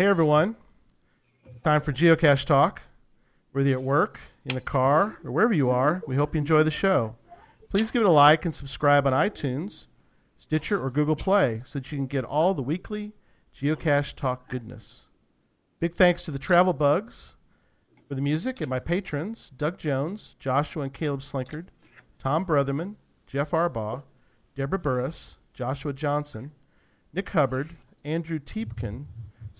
Hey everyone, time for Geocache Talk. Whether you're at work, in the car, or wherever you are, we hope you enjoy the show. Please give it a like and subscribe on iTunes, Stitcher, or Google Play so that you can get all the weekly Geocache Talk goodness. Big thanks to the Travel Bugs for the music and my patrons Doug Jones, Joshua and Caleb Slinkard, Tom Brotherman, Jeff Arbaugh, Deborah Burris, Joshua Johnson, Nick Hubbard, Andrew Teepkin,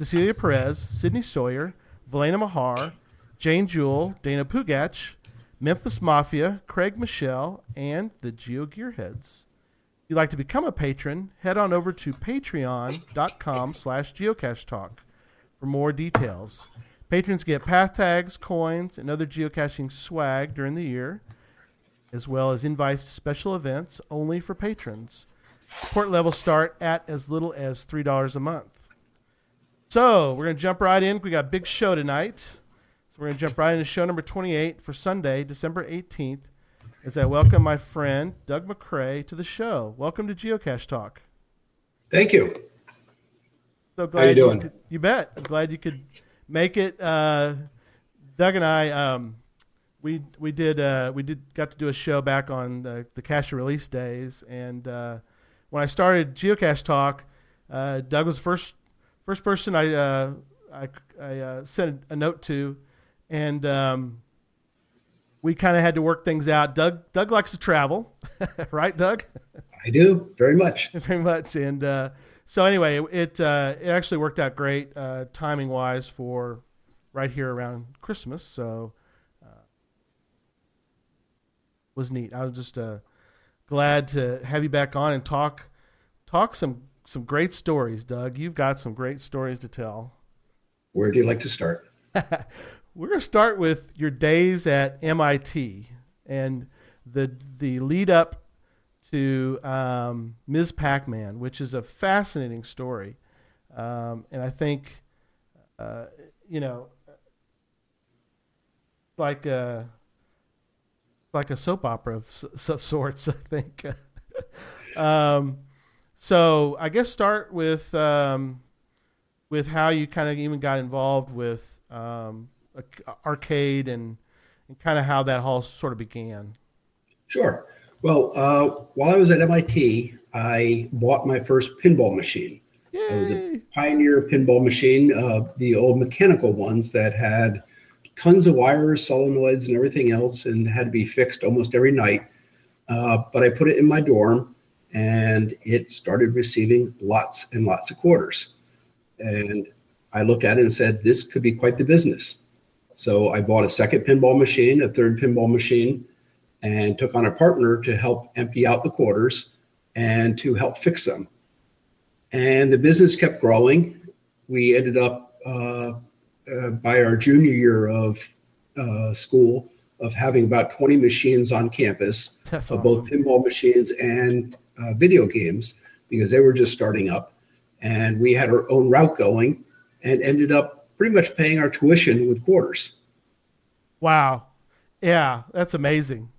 Cecilia Perez, Sydney Sawyer, Valena Mahar, Jane Jewell, Dana Pugach, Memphis Mafia, Craig Michelle, and the Geo Gearheads. If you'd like to become a patron, head on over to patreon.com slash geocache talk for more details. Patrons get path tags, coins, and other geocaching swag during the year, as well as invites to special events only for patrons. Support levels start at as little as $3 a month. So we're going to jump right in. We got a big show tonight. So we're going to jump right into show number 28 for Sunday, December 18th, as I welcome my friend Doug Macrae to the show. Welcome to Geocache Talk. Thank you. So glad you doing? could, you bet. I'm glad you could make it. Uh, Doug and I, um, we we did uh, we did got to do a show back on the, the cache release days, and uh, when I started Geocache Talk, uh, Doug was the first first person I uh, I, I uh, sent a note to, and um, we kind of had to work things out. Doug Doug likes to travel, right, Doug? I do very much. very much. And uh, so anyway, it uh, it actually worked out great uh, timing wise for right here around Christmas. So uh, was neat. I was just uh, glad to have you back on and talk talk some some great stories, Doug. You've got some great stories to tell. Where do you like to start? We're going to start with your days at MIT and the the lead up to um, Ms. Pac-Man, which is a fascinating story, um, and I think uh, you know, like a like a soap opera of, of sorts. I think. um, so I guess start with um, with how you kind of even got involved with um, arcade and and kind of how that all sort of began. Sure. Well, uh, while I was at MIT, I bought my first pinball machine. It was a Pioneer pinball machine, uh, the old mechanical ones that had tons of wires, solenoids, and everything else, and had to be fixed almost every night. Uh, but I put it in my dorm, and it started receiving lots and lots of quarters. And I looked at it and said, "This could be quite the business." So I bought a second pinball machine, a third pinball machine, and took on a partner to help empty out the quarters and to help fix them. And the business kept growing. We ended up uh, uh, by our junior year of uh, school of having about 20 machines on campus awesome. both pinball machines and uh, video games because they were just starting up. And we had our own route going and ended up pretty much paying our tuition with quarters. Wow, yeah, that's amazing.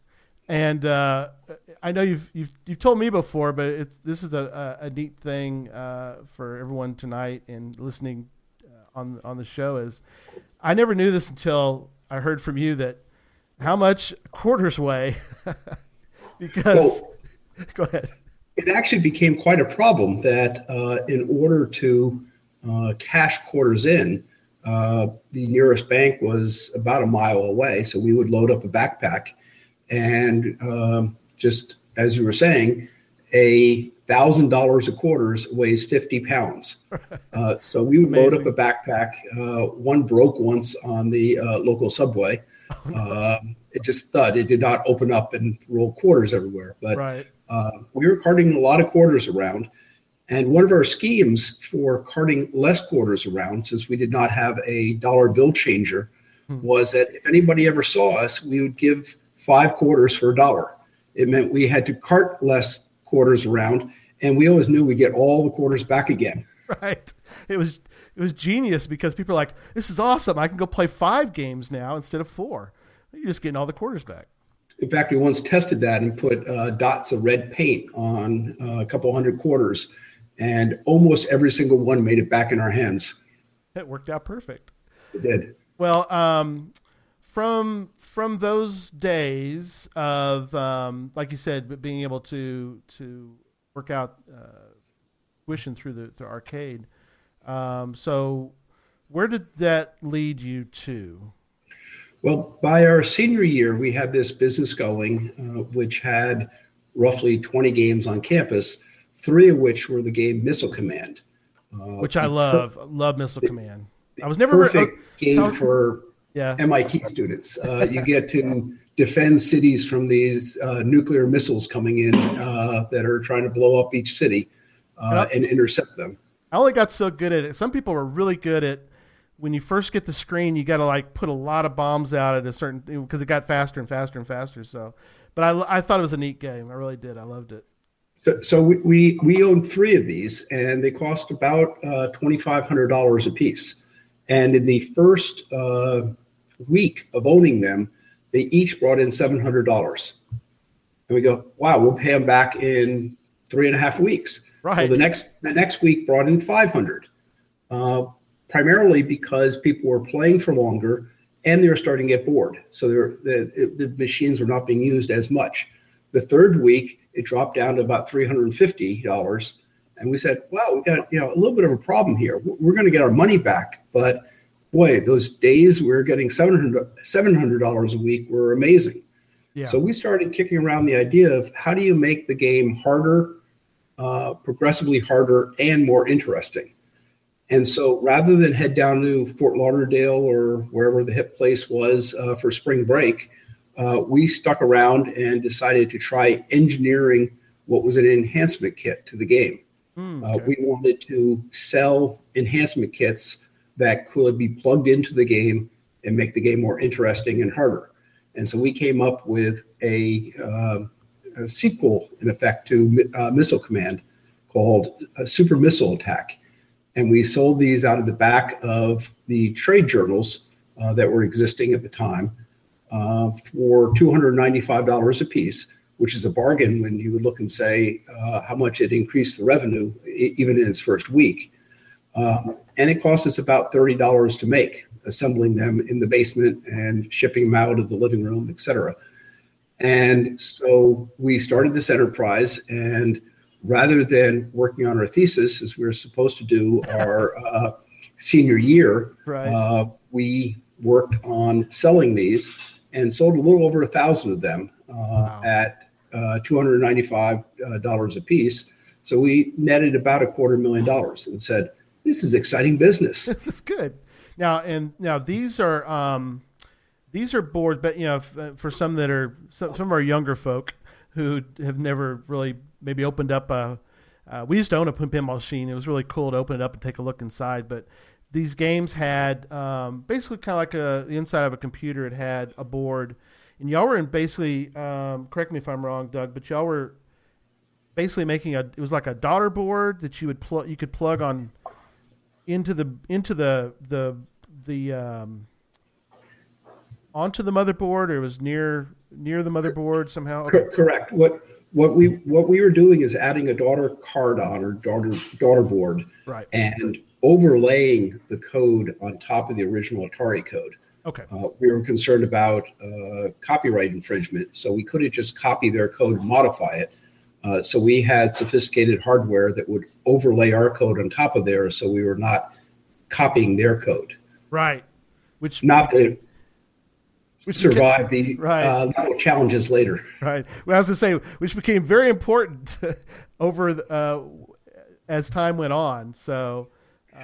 And uh, I know you've you've you've told me before, but it's this is a a, a neat thing uh, for everyone tonight and listening uh, on on the show is I never knew this until I heard from you that how much quarters weigh because Well, go ahead. It actually became quite a problem that uh, in order to uh, cash quarters in, uh, the nearest bank was about a mile away. So we would load up a backpack and um, just, as you were saying, a thousand dollars of quarters weighs 50 pounds. Uh, so we would load up a backpack. Uh, one broke once on the uh, local subway. Uh, it just thud. It did not open up and roll quarters everywhere. But Right. Uh, we were carting a lot of quarters around. And one of our schemes for carting less quarters around, since we did not have a dollar bill changer, was that if anybody ever saw us, we would give five quarters for a dollar. It meant we had to cart less quarters around, and we always knew we'd get all the quarters back again. Right. It was it was genius because people are like, this is awesome. I can go play five games now instead of four. You're just getting all the quarters back. In fact, we once tested that and put uh, dots of red paint on uh, a couple hundred quarters, and almost every single one made it back in our hands. It worked out perfect. It did. Well, um, from from those days of um, like you said, being able to to work out uh, tuition through the, the arcade. Um, so, where did that lead you to? Well, by our senior year, we had this business going, uh, which had roughly 20 games on campus, three of which were the game Missile Command. Uh, Which I love. love Missile Command. I was never perfect uh, game how- for yeah. MIT students. Uh, you get to defend cities from these uh, nuclear missiles coming in uh, that are trying to blow up each city uh, and intercept them. I only got so good at it. Some people were really good at when you first get the screen. You got to like put a lot of bombs out at a certain because it got faster and faster and faster. So, but I, I thought it was a neat game. I really did. I loved it. So, so we, we, we owned three of these, and they cost about uh, $2,500 a piece. And in the first uh, week of owning them, they each brought in $700. And we go, wow, we'll pay them back in three and a half weeks. Right. Well, the next the next week brought in 500, uh, primarily because people were playing for longer and they were starting to get bored. So the the machines were not being used as much. The third week it dropped down to about 350 dollars, and we said, "Wow, we got you know a little bit of a problem here. We're going to get our money back, but boy, those days we were getting 700 dollars a week were amazing." Yeah. So we started kicking around the idea of how do you make the game harder, uh, progressively harder, and more interesting. And so rather than head down to Fort Lauderdale or wherever the hip place was uh, for spring break, uh, we stuck around and decided to try engineering what was an enhancement kit to the game. Hmm, Uh, we wanted to sell enhancement kits that could be plugged into the game and make the game more interesting and harder. And so we came up with a, uh, a sequel, in effect, to uh, Missile Command called uh, Super Missile Attack. And we sold these out of the back of the trade journals uh, that were existing at the time uh, for $295 a piece, which is a bargain when you would look and say uh, how much it increased the revenue, e- even in its first week. Um, and it cost us about $30 to make, assembling them in the basement and shipping them out of the living room, et cetera. And so we started this enterprise, and rather than working on our thesis as we were supposed to do our uh, senior year, Right. uh, we worked on selling these and sold a little over a thousand of them uh, Wow. at uh, $295 uh, a piece. So we netted about a quarter million dollars and said, this is exciting business. this is good. Now and now these are um, these are boards, but you know, f- uh, for some that are some, some of our younger folk who have never really maybe opened up a. Uh, we used to own a pinball machine. It was really cool to open it up and take a look inside. But these games had um, basically kind of like a the inside of a computer. It had a board, and y'all were in basically. Um, correct me if I'm wrong, Doug, but y'all were basically making a. It was like a daughter board that you would plug. You could plug on into the into the the the um, onto the motherboard or it was near near the motherboard somehow okay. Correct. What what we what we were doing is adding a daughter card on or daughter daughter board right and overlaying the code on top of the original Atari code. okay Uh, we were concerned about uh, copyright infringement, so we couldn't just copy their code and modify it. Uh, so we had sophisticated hardware that would overlay our code on top of theirs, so we were not copying their code. right which Not that it, survive the Right. uh, challenges later. Right. Well, I was to say, which became very important over uh, as time went on. So,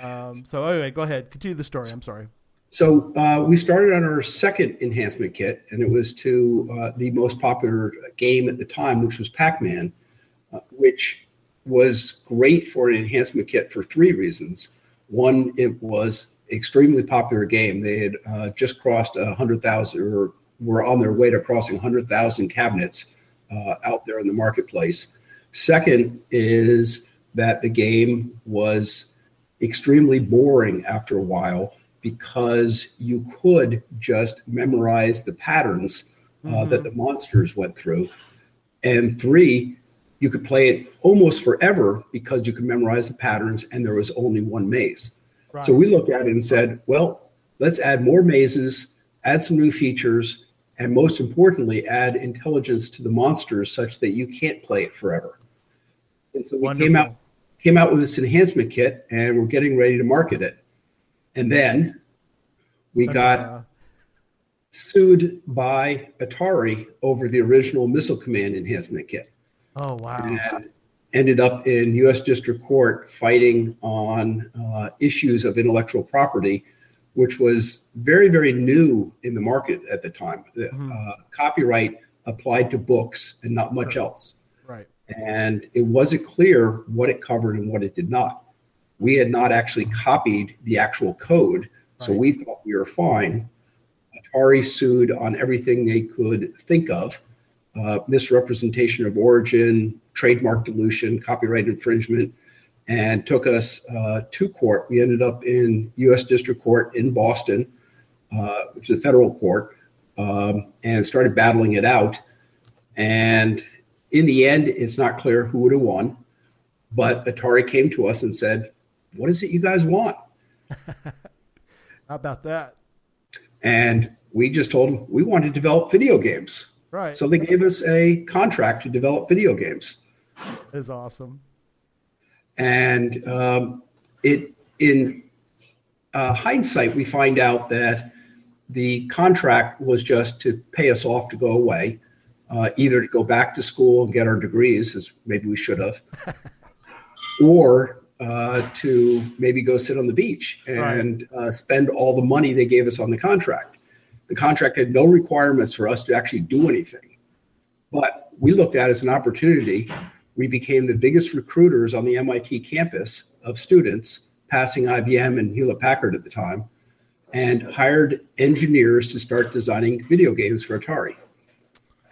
um, so anyway, go ahead, continue the story. I'm sorry. So uh, we started on our second enhancement kit, and it was to uh, the most popular game at the time, which was Pac-Man, uh, which was great for an enhancement kit for three reasons. One, it was extremely popular game. They had uh, just crossed a hundred thousand, or were on their way to crossing hundred thousand cabinets uh, out there in the marketplace. Second is that the game was extremely boring after a while because you could just memorize the patterns uh, that the monsters went through. And three, you could play it almost forever because you could memorize the patterns and there was only one maze. Right. So we looked at it and said, well, let's add more mazes, add some new features, and most importantly, add intelligence to the monsters such that you can't play it forever. And so we came out came out with this enhancement kit and we're getting ready to market it. And then we got Uh, sued by Atari over the original Missile Command enhancement kit oh wow. and ended up in U.S. District Court fighting on uh, issues of intellectual property, which was very, very new in the market at the time. The, uh, copyright applied to books and not much else. Right. And it wasn't clear what it covered and what it did not. We had not actually copied the actual code, so we thought we were fine. Atari sued on everything they could think of uh, misrepresentation of origin, trademark dilution, copyright infringement, and took us uh, to court. We ended up in U.S. District Court in Boston, uh, which is a federal court, um, and started battling it out. And in the end, it's not clear who would have won, but Atari came to us and said, "What is it you guys want?" How about that? And we just told them we want to develop video games. Right. So they gave us a contract to develop video games. is awesome. And um, it in uh, hindsight, we find out that the contract was just to pay us off to go away, uh, either to go back to school and get our degrees, as maybe we should have, or uh, to maybe go sit on the beach and uh, spend all the money they gave us on the contract. The contract had no requirements for us to actually do anything, but we looked at it as an opportunity. We became the biggest recruiters on the MIT campus of students, passing IBM and Hewlett Packard at the time, and hired engineers to start designing video games for Atari.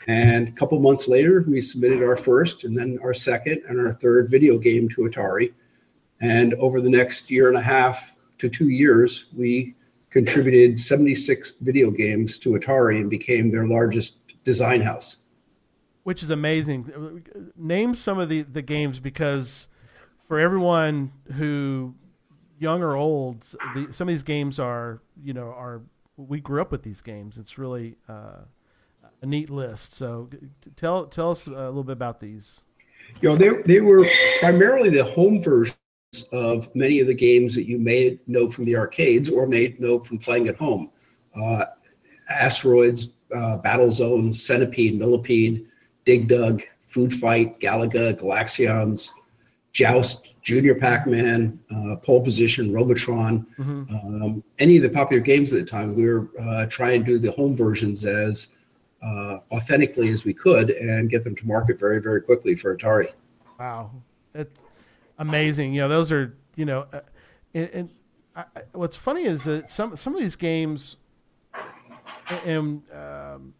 And a couple months later, we submitted our first, and then our second, and our third video game to Atari. And over the next year and a half to two years, we contributed 76 video games to Atari and became their largest design house. which is amazing. Name some of the, the games because for everyone who young or old, the, some of these games are you know are we grew up with these games. It's really uh, a neat list. So tell tell us a little bit about these. You know, they, they were primarily the home versions of many of the games that you may know from the arcades or may know from playing at home. Uh, Asteroids, uh, Battle Zone, Centipede, Millipede, Dig Dug, Food Fight, Galaga, Galaxians, Joust, Junior Pac-Man, uh, Pole Position, Robotron, um, any of the popular games at the time. We were uh, trying to do the home versions as uh, authentically as we could and get them to market very, very quickly for Atari. Wow, amazing. You know, those are you know, uh, and, and I, what's funny is that some some of these games, and um,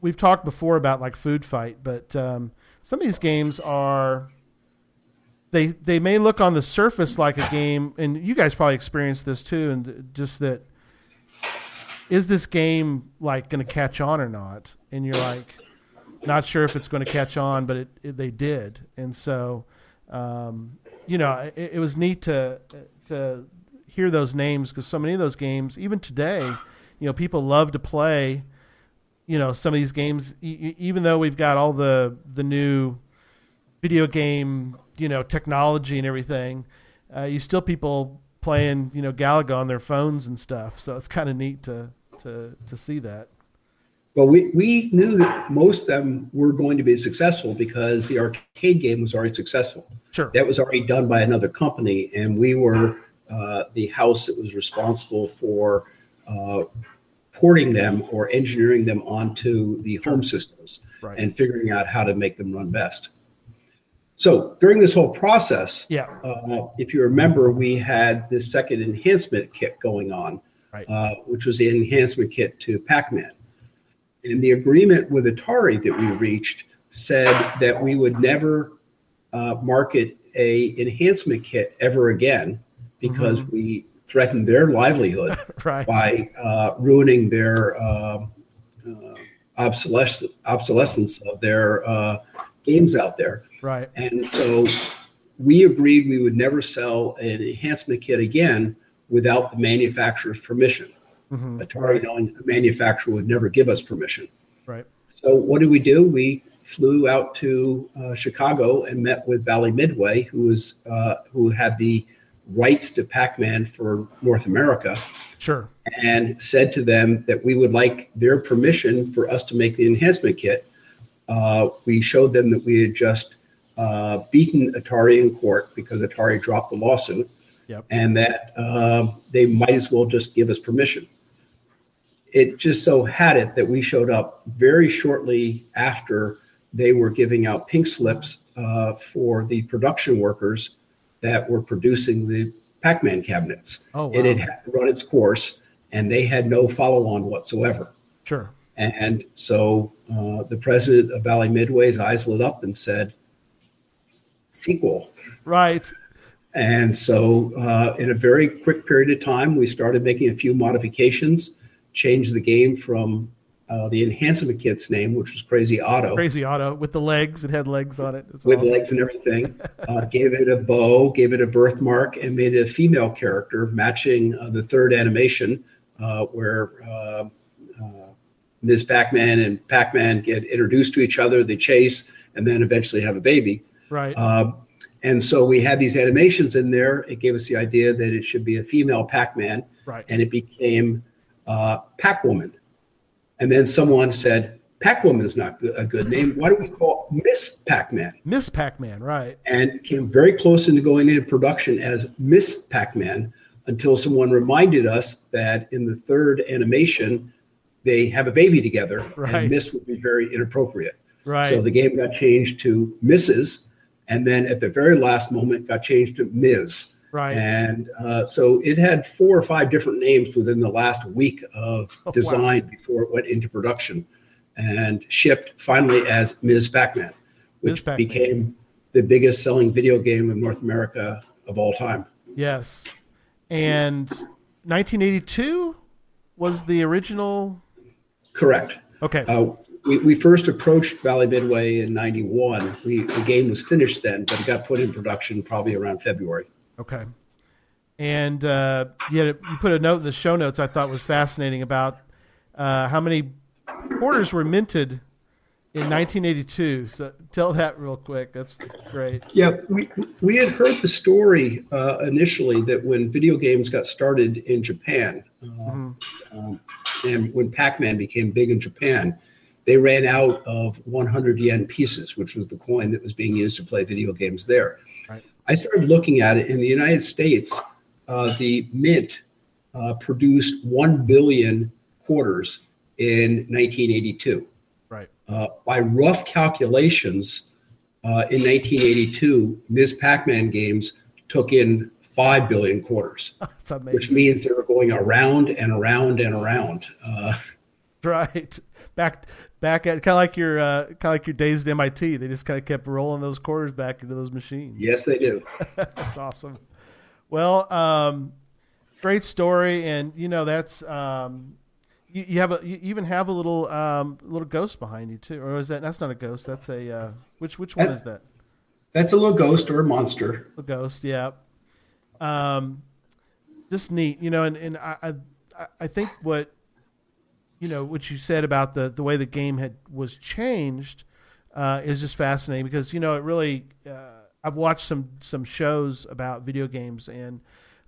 we've talked before about like Food Fight, but um, some of these games are. They, they may look on the surface like a game, and you guys probably experienced this too, and just that is this game like going to catch on or not? And you're like, not sure if it's going to catch on, but it, it they did, and so um, you know it, it was neat to to hear those names because so many of those games, even today, you know, people love to play. You know, some of these games, e- even though we've got all the the new video game, you know, technology and everything, uh, you still people playing, you know, Galaga on their phones and stuff. So it's kind of neat to to to see that. Well, we, we knew that most of them were going to be successful because the arcade game was already successful. Sure. That was already done by another company, and we were uh, the house that was responsible for uh, porting them or engineering them onto the home systems Right. and figuring out how to make them run best. So during this whole process, Yeah. uh, if you remember, we had this second enhancement kit going on, Right. uh, which was the enhancement kit to Pac-Man. And the agreement with Atari that we reached said that we would never uh, market a enhancement kit ever again because we threatened their livelihood Right. by uh, ruining their um uh, obsolescence, obsolescence of their uh, games out there. Right. And so we agreed we would never sell an enhancement kit again without the manufacturer's permission. Hmm Atari, knowing the manufacturer would never give us permission. Right. So what did we do? We flew out to uh, Chicago and met with Bally Midway, who was uh, who had the rights to Pac-Man for North America, Sure. and said to them that we would like their permission for us to make the enhancement kit. Uh, we showed them that we had just uh, beaten Atari in court because Atari dropped the lawsuit, Yep. and that um they might as well just give us permission. It just so had it that we showed up very shortly after they were giving out pink slips uh, for the production workers that were producing the Pac-Man cabinets. Oh, wow. It had run its course, and they had no follow-on whatsoever. Sure. And so uh, the president of Bally Midway's eyes lit up and said, "Sequel." Right. And so, uh, in a very quick period of time, we started making a few modifications, changed the game from uh, the enhancement kit's name, which was Crazy Otto, Crazy Otto with the legs. It had legs on it. It's with awesome. legs and everything. Uh, gave it a bow, gave it a birthmark, and made it a female character, matching uh, the third animation, uh, where uh, uh, Ms. Pac-Man and Pac-Man get introduced to each other, they chase, and then eventually have a baby. Right. Uh, and so we had these animations in there. It gave us the idea that it should be a female Pac-Man, right. and it became uh, Pac-Woman. And then someone said, Pac-Woman is not a good name. Why don't we call Miss Pac-Man? Miss Pac-Man. Right. And came very close into going into production as Miss Pac-Man until someone reminded us that in the third animation, they have a baby together, Right. and Miss would be very inappropriate. Right. So the game got changed to Mrs. And then at the very last moment, got changed to Ms. right. And uh, so it had four or five different names within the last week of Oh, wow. design before it went into production and shipped finally as Ms. Pac Man, which Pac-Man. became the biggest selling video game in North America of all time. yes. And 1982 was the original. Correct. Okay. Uh, we, we first approached Bally Midway in 91. We, the game was finished then, but it got put in production probably around February. Okay. And uh, you, had a, you put a note in the show notes I thought was fascinating about uh, how many quarters were minted in 1982. So tell that real quick. That's great. Yeah, we, we had heard the story uh, initially that when video games got started in Japan, uh, Mhm. um, and when Pac Man became big in Japan, they ran out of 100 yen pieces, which was the coin that was being used to play video games there. I started looking at it in the United States, uh, the mint uh, produced 1 billion quarters in 1982 Right. uh, by rough calculations, uh, in 1982, Ms. Pac-Man games took in five billion quarters, That's amazing. which means they were going around and around and around. Uh, Right. Back back at kind of like your uh, kind of like your days at MIT. They just kind of kept rolling those quarters back into those machines. yes, they do. that's awesome. Well, um, great story, and you know that's um, you, you have a you even have a little um, little ghost behind you too, or is that that's not a ghost? That's a uh, which which one That's- is that? That's a little ghost or a monster. A ghost, yeah. Um, just neat, you know, and and I I, I think what you know what you said about the the way the game had was changed uh, is just fascinating because you know it really uh, I've watched some some shows about video games and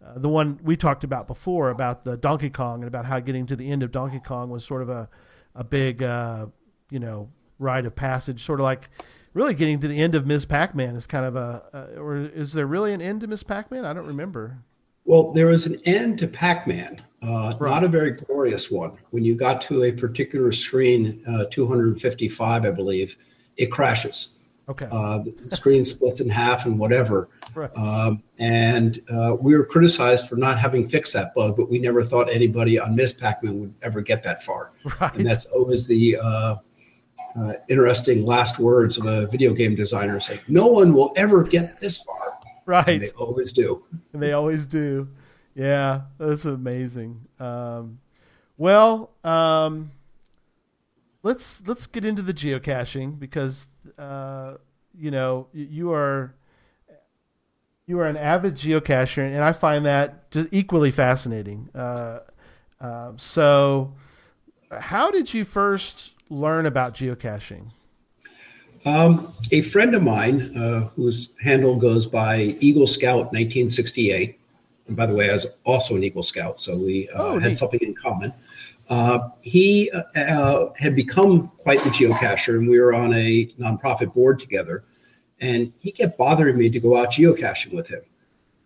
uh, the one we talked about before about the Donkey Kong and about how getting to the end of Donkey Kong was sort of a a big uh, you know rite of passage, sort of like really getting to the end of Ms. Pac-Man is kind of a, a or is there really an end to Ms. Pac-Man? I don't remember. Well, there was an end to Pac-Man, uh, Right. not a very glorious one. When you got to a particular screen, uh, 255, I believe, it crashes. Okay. Uh, the screen splits in half and whatever. right. Um, and uh, we were criticized for not having fixed that bug, but we never thought anybody on Miss Pac-Man would ever get that far. right. And that's always the uh, uh, interesting last words of a video game designer saying, "No one will ever get this far." Right. And they always do. And they always do. Yeah, that's amazing. Um, well, um, let's let's get into the geocaching because uh, you know you are you are an avid geocacher, and I find that just equally fascinating. Uh, uh, so, how did you first learn about geocaching? Um, a friend of mine, uh, whose handle goes by Eagle Scout 1968, and by the way, I was also an Eagle Scout, so we uh, Oh, had something in common. Uh, he uh, uh, had become quite the geocacher, and we were on a nonprofit board together. And he kept bothering me to go out geocaching with him.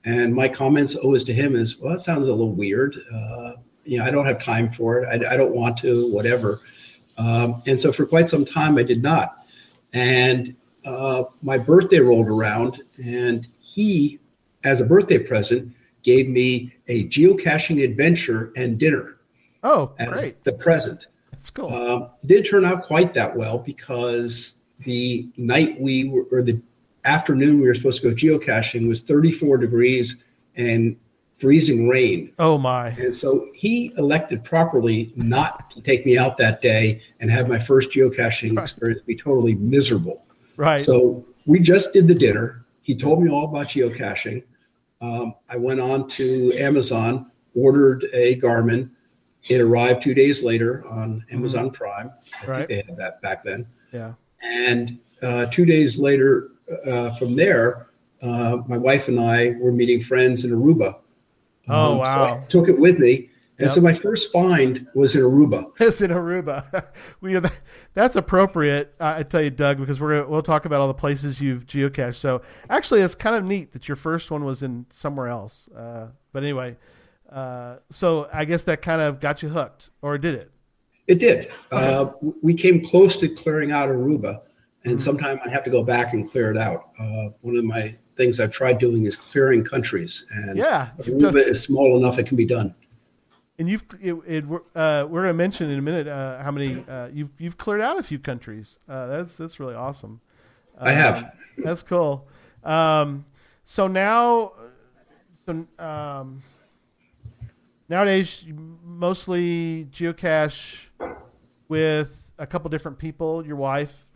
And my comments always to him is, "Well, that sounds a little weird. Uh, you know, I don't have time for it. I, I don't want to. Whatever." Um, and so, for quite some time, I did not. And uh, my birthday rolled around, and he, as a birthday present, gave me a geocaching adventure and dinner Oh, as great! the present. That's cool. Um, did turn out quite that well because the night we were, or the afternoon we were supposed to go geocaching was 34 degrees and freezing rain. oh my! And so he elected properly not to take me out that day and have my first geocaching Right. experience be totally miserable. Right. So we just did the dinner. He told me all about geocaching. Um, I went on to Amazon, ordered a Garmin. It arrived two days later on Amazon Prime. I Mm-hmm. Right. think they had that back then. yeah. And uh, two days later, uh, from there, uh, my wife and I were meeting friends in Aruba. Oh, Um, so wow. I took it with me. And Yep. so my first find was in Aruba. It's in Aruba. we that's appropriate. I tell you, Doug, because we're gonna, we'll talk about all the places you've geocached. So actually, it's kind of neat that your first one was in somewhere else. Uh, but anyway, uh, so I guess that kind of got you hooked, or did it? It did. Uh, we came close to clearing out Aruba, and Mhm. sometime I have to go back and clear it out. Uh, one of my things I've tried doing is clearing countries, and Yeah, Aruba is small enough it can be done. and you've it, it, uh, we're gonna mention in a minute uh, how many uh, you've you've cleared out a few countries. Uh, that's that's really awesome. I have. Um, That's cool. Um, so now, so um, nowadays, mostly geocache with a couple different people. Your wife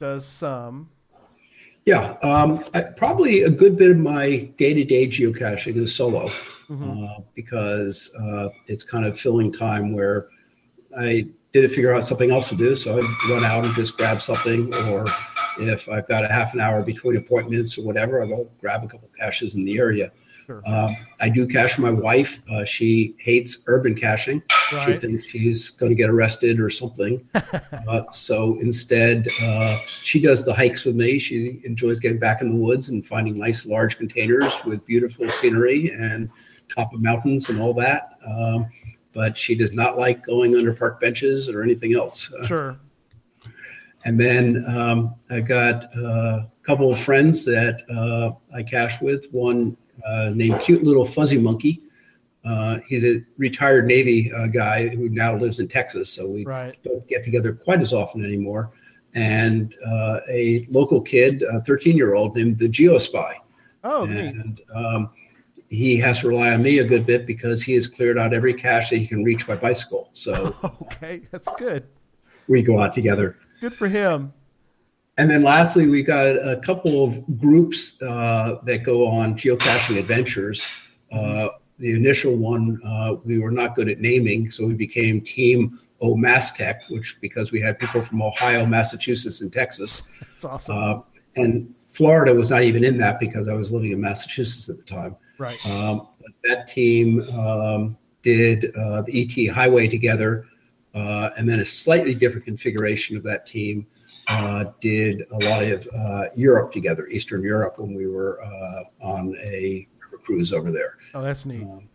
does some. Yeah, um, I, probably a good bit of my day-to-day geocaching is solo Mhm. uh, because uh, it's kind of filling time where I didn't figure out something else to do, so I'd run out and just grab something, or if I've got a half an hour between appointments or whatever, I'll go grab a couple caches in the area. Sure. Um, I do cache for my wife. Uh, she hates urban caching. She thinks she's going to get arrested or something. uh, so instead, uh, she does the hikes with me. She enjoys getting back in the woods and finding nice large containers with beautiful scenery and top of mountains and all that. Um, but she does not like going under park benches or anything else. Uh, Sure. and then um, I got uh, a couple of friends that uh, I cash with. One uh, named Cute Little Fuzzy Monkey. Uh, he's a retired Navy uh, guy who now lives in Texas, so we Right. don't get together quite as often anymore. And uh, a local kid, a 13 year old named the Geospy. Oh, and um, he has to rely on me a good bit because he has cleared out every cache that he can reach by bicycle. So Okay, that's good. we go out together. Good for him. And then lastly, we got a couple of groups uh, that go on geocaching adventures. Uh, the initial one uh, we were not good at naming, so we became Team OMASTech, which because we had people from Ohio, Massachusetts, and Texas. That's awesome. Uh, and Florida was not even in that because I was living in Massachusetts at the time. Right. Um, that team um, did uh, the ET Highway together. uh, and then a slightly different configuration of that team uh, did a lot of uh, Europe together, Eastern Europe, when we were uh, on a river cruise over there. Oh, that's neat. Um,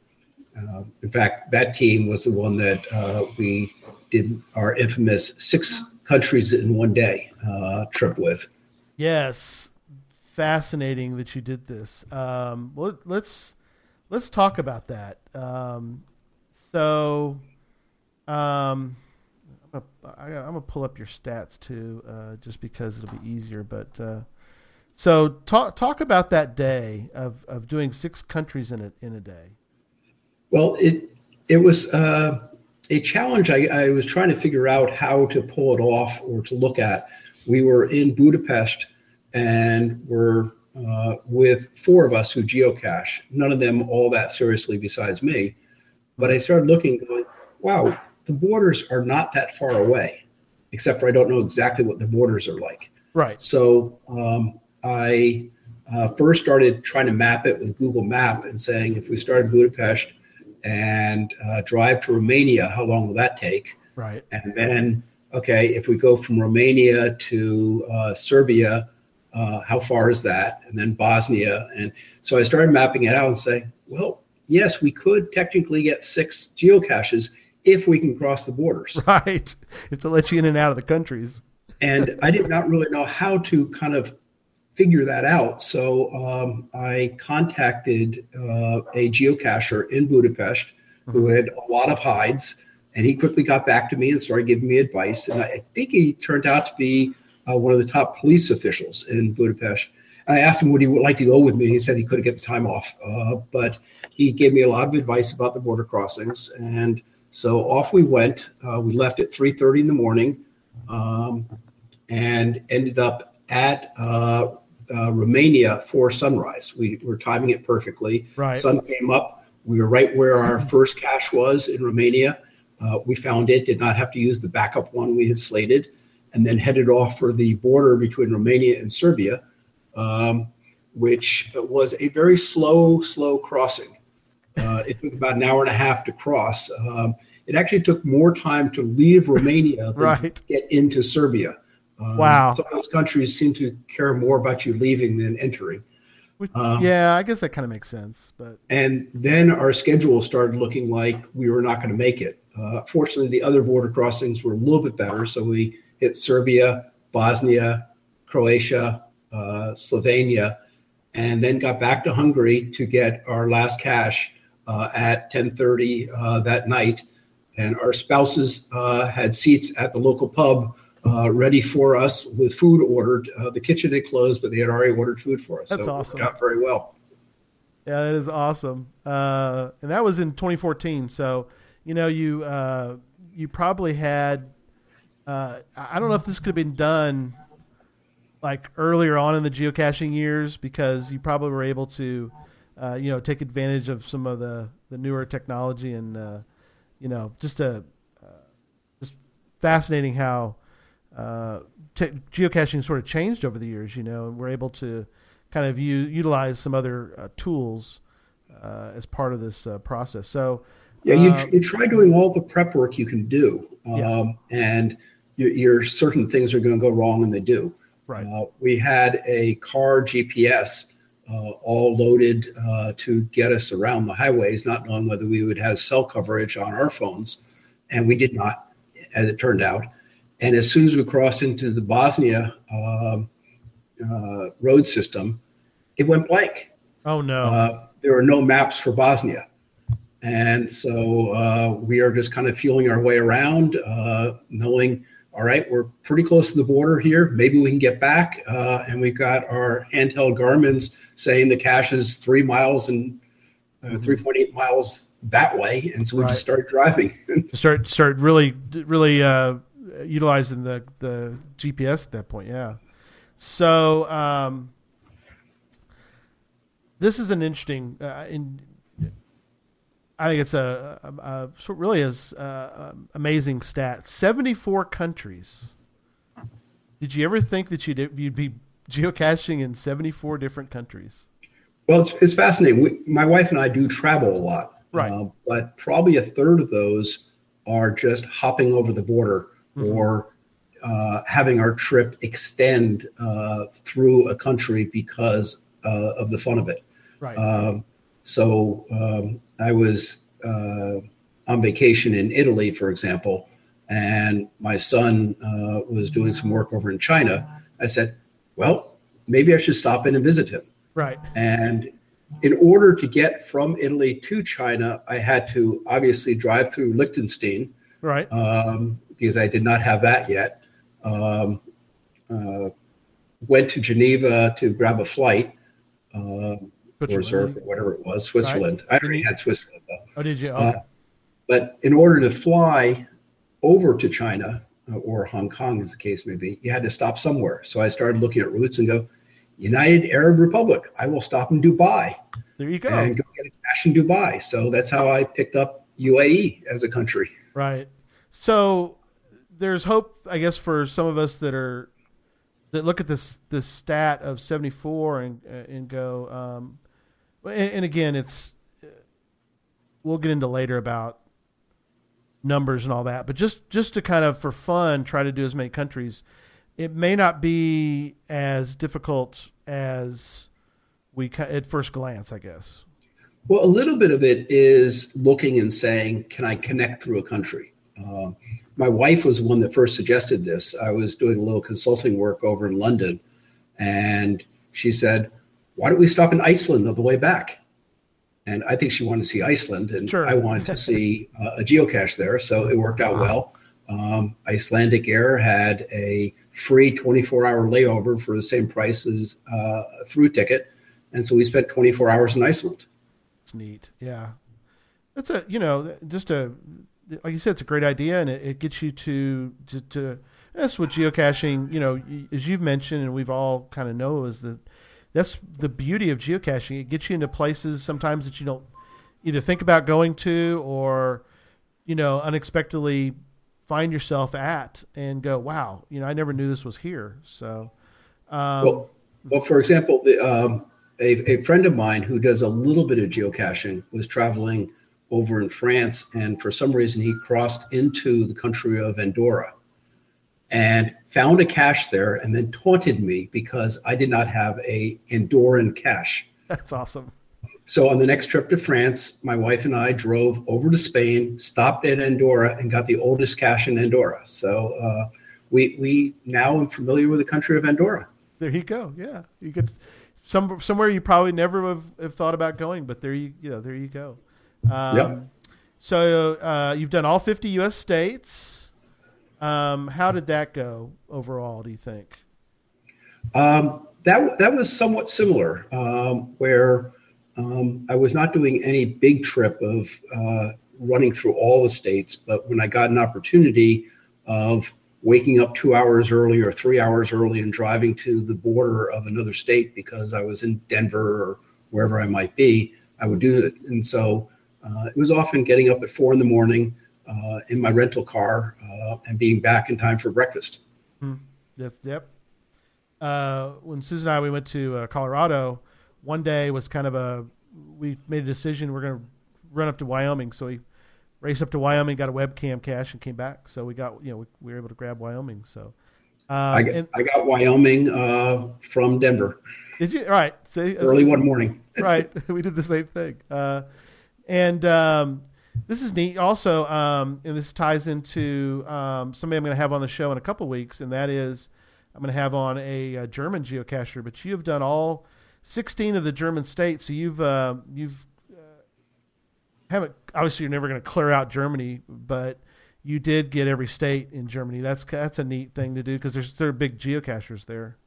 uh, in fact, that team was the one that uh, we did our infamous six countries in one day uh, trip with. Yes, fascinating that you did this. Um, well, let's let's talk about that. Um, so, um, I'm gonna, pull up your stats too, uh, just because it'll be easier. But uh, so talk talk about that day of, of doing six countries in a in a day. Well, it it was uh, a challenge. I, I was trying to figure out how to pull it off or to look at. We were in Budapest and we're uh, with four of us who geocache. None of them all that seriously, besides me. But I started looking, going, "Wow, the borders are not that far away, except for I don't know exactly what the borders are like." Right. So um, I uh, first started trying to map it with Google Map and saying, if we start in Budapest and uh, drive to Romania, how long will that take? Right. And then, okay, if we go from Romania to uh, Serbia, uh, how far is that? And then Bosnia. And so I started mapping it out and say, well, yes, we could technically get six geocaches if we can cross the borders. Right. If to let you in and out of the countries. and I did not really know how to kind of figure that out. So um, I contacted uh, a geocacher in Budapest who had a lot of hides, and he quickly got back to me and started giving me advice. And I think he turned out to be uh, one of the top police officials in Budapest. And I asked him would he like to go with me. He said he couldn't get the time off, uh, but he gave me a lot of advice about the border crossings. And so off we went. Uh, we left at 3:30 in the morning, um, and ended up at uh, uh, Romania for sunrise. We were timing it perfectly. Right. Sun came up. We were right where our first cache was in Romania. Uh, we found it, did not have to use the backup one we had slated, and then headed off for the border between Romania and Serbia, um, which was a very slow, slow crossing. Uh, it took about an hour and a half to cross. Um, it actually took more time to leave Romania than Right. to get into Serbia. Um, Wow. Some of those countries seem to care more about you leaving than entering. Which, Um, yeah, I guess that kind of makes sense. But And then our schedule started looking like we were not going to make it. Uh, fortunately, the other border crossings were a little bit better. So we hit Serbia, Bosnia, Croatia, uh, Slovenia, and then got back to Hungary to get our last cash uh, at 10:30 uh, that night. And our spouses uh, had seats at the local pub uh, ready for us with food ordered. Uh, the kitchen had closed, but they had already ordered food for us. That's so awesome. It worked out very well. yeah, that is awesome. Uh, and that was in 2014. So you know, you uh, you probably had. Uh, I don't know if this could have been done like earlier on in the geocaching years because you probably were able to, uh, you know, take advantage of some of the, the newer technology and, uh, you know, just a uh, just fascinating how uh, te- geocaching sort of changed over the years. You know, and we're able to kind of u- utilize some other uh, tools as part of this process. So. Yeah, you, um, you try doing all the prep work you can do, um, Yeah. and you're, you're certain things are going to go wrong, and they do. Right. Uh, we had a car GPS uh, all loaded uh, to get us around the highways, not knowing whether we would have cell coverage on our phones, and we did not, as it turned out. And as soon as we crossed into the Bosnia um, uh, road system, it went blank. oh no. Uh, there are no maps for Bosnia. And so uh, we are just kind of feeling our way around, uh, knowing, all right, we're pretty close to the border here. Maybe we can get back. Uh, and we've got our handheld Garmin's saying the cache is three miles and uh, 3.8 miles that way. And so we Right. just start driving. start start really really uh, utilizing the the GPS at that point. Yeah. So um, this is an interesting. Uh, in, I think it's a, a, a really is uh, um, amazing stat. Seventy four countries. Did you ever think that you'd you'd be geocaching in seventy four different countries? Well, it's, it's fascinating. We, my wife and I do travel a lot, Right. um, but probably a third of those are just hopping over the border Mhm. or uh, having our trip extend uh, through a country because uh, of the fun of it. Right. Um, so um, I was uh, on vacation in Italy, for example, and my son uh, was doing some work over in China. I said, well, maybe I should stop in and visit him. right. And in order to get from Italy to China, I had to obviously drive through Liechtenstein Right. um, because I did not have that yet. Um, uh, went to Geneva to grab a flight, um, Put or whatever it was, Switzerland. I already had Switzerland though. oh, did you? Uh, But in order to fly over to China uh, or Hong Kong, as the case may be, you had to stop somewhere. So I started looking at routes and go, United Arab Republic. I will stop in Dubai there you go. and go get a cache in Dubai. So that's how I picked up UAE as a country. Right. So there's hope, I guess, for some of us that are that look at this this stat of 74 and uh, and go. Um, and, again, it's we'll get into later about numbers and all that, but just just to kind of for fun try to do as many countries. It may not be as difficult as we at first glance, I guess. Well, a little bit of it is looking and saying, can I connect through a country? Um, my wife was the one that first suggested this. I was doing a little consulting work over in London, and she said, why don't we stop in Iceland on the way back? And I think she wanted to see Iceland, and Sure. I wanted to see uh, a geocache there. So it worked out well. Um, Icelandic Air had a free 24 hour layover for the same price as uh, a through ticket. And so we spent 24 hours in Iceland. It's neat. Yeah. It's a, you know, just a, like you said, it's a great idea and it, it gets you to, to, to, that's what geocaching, you know, as you've mentioned and we've all kind of know is that that's the beauty of geocaching. It gets you into places sometimes that you don't either think about going to or, you know, unexpectedly find yourself at and go, wow, you know, I never knew this was here. So, um, Well, well, for example, the, um, a, a friend of mine who does a little bit of geocaching was traveling over in France, and for some reason he crossed into the country of Andorra and found a cache there, and then taunted me because I did not have a Andorran cache. that's awesome. So on the next trip to France, my wife and I drove over to Spain, stopped at Andorra, and got the oldest cache in Andorra. So uh, we we now am familiar with the country of Andorra. There you go. Yeah, you could some somewhere you probably never have, have thought about going, but there you you know there you go. Um, Yep. So uh, you've done all fifty U.S. states. Um, how did that go overall? Do you think? Um, that that was somewhat similar, um, where um, I was not doing any big trip of uh, running through all the states, but when I got an opportunity of waking up two hours early or three hours early and driving to the border of another state because I was in Denver or wherever I might be, I would do it. And so uh, it was often getting up at four in the morning uh, in my rental car uh, and being back in time for breakfast. That's, yep. Uh, when Susan and I we went to uh, Colorado, one day was kind of a we made a decision we're going to run up to Wyoming, so we raced up to Wyoming, got a webcam cache, and came back. So we got you know we, we were able to grab Wyoming. So um, I got, and- I got Wyoming uh, from Denver did you all right? See, early one morning. right. we did the same thing. Uh, and um, this is neat. Also, um, and this ties into um, somebody I'm going to have on the show in a couple weeks, and that is I'm going to have on a, uh German geocacher. But you have done all 16 of the German states, so you've uh, you've uh, haven't obviously you're never going to clear out Germany, but you did get every state in Germany. That's that's a neat thing to do because there's there are big geocachers there.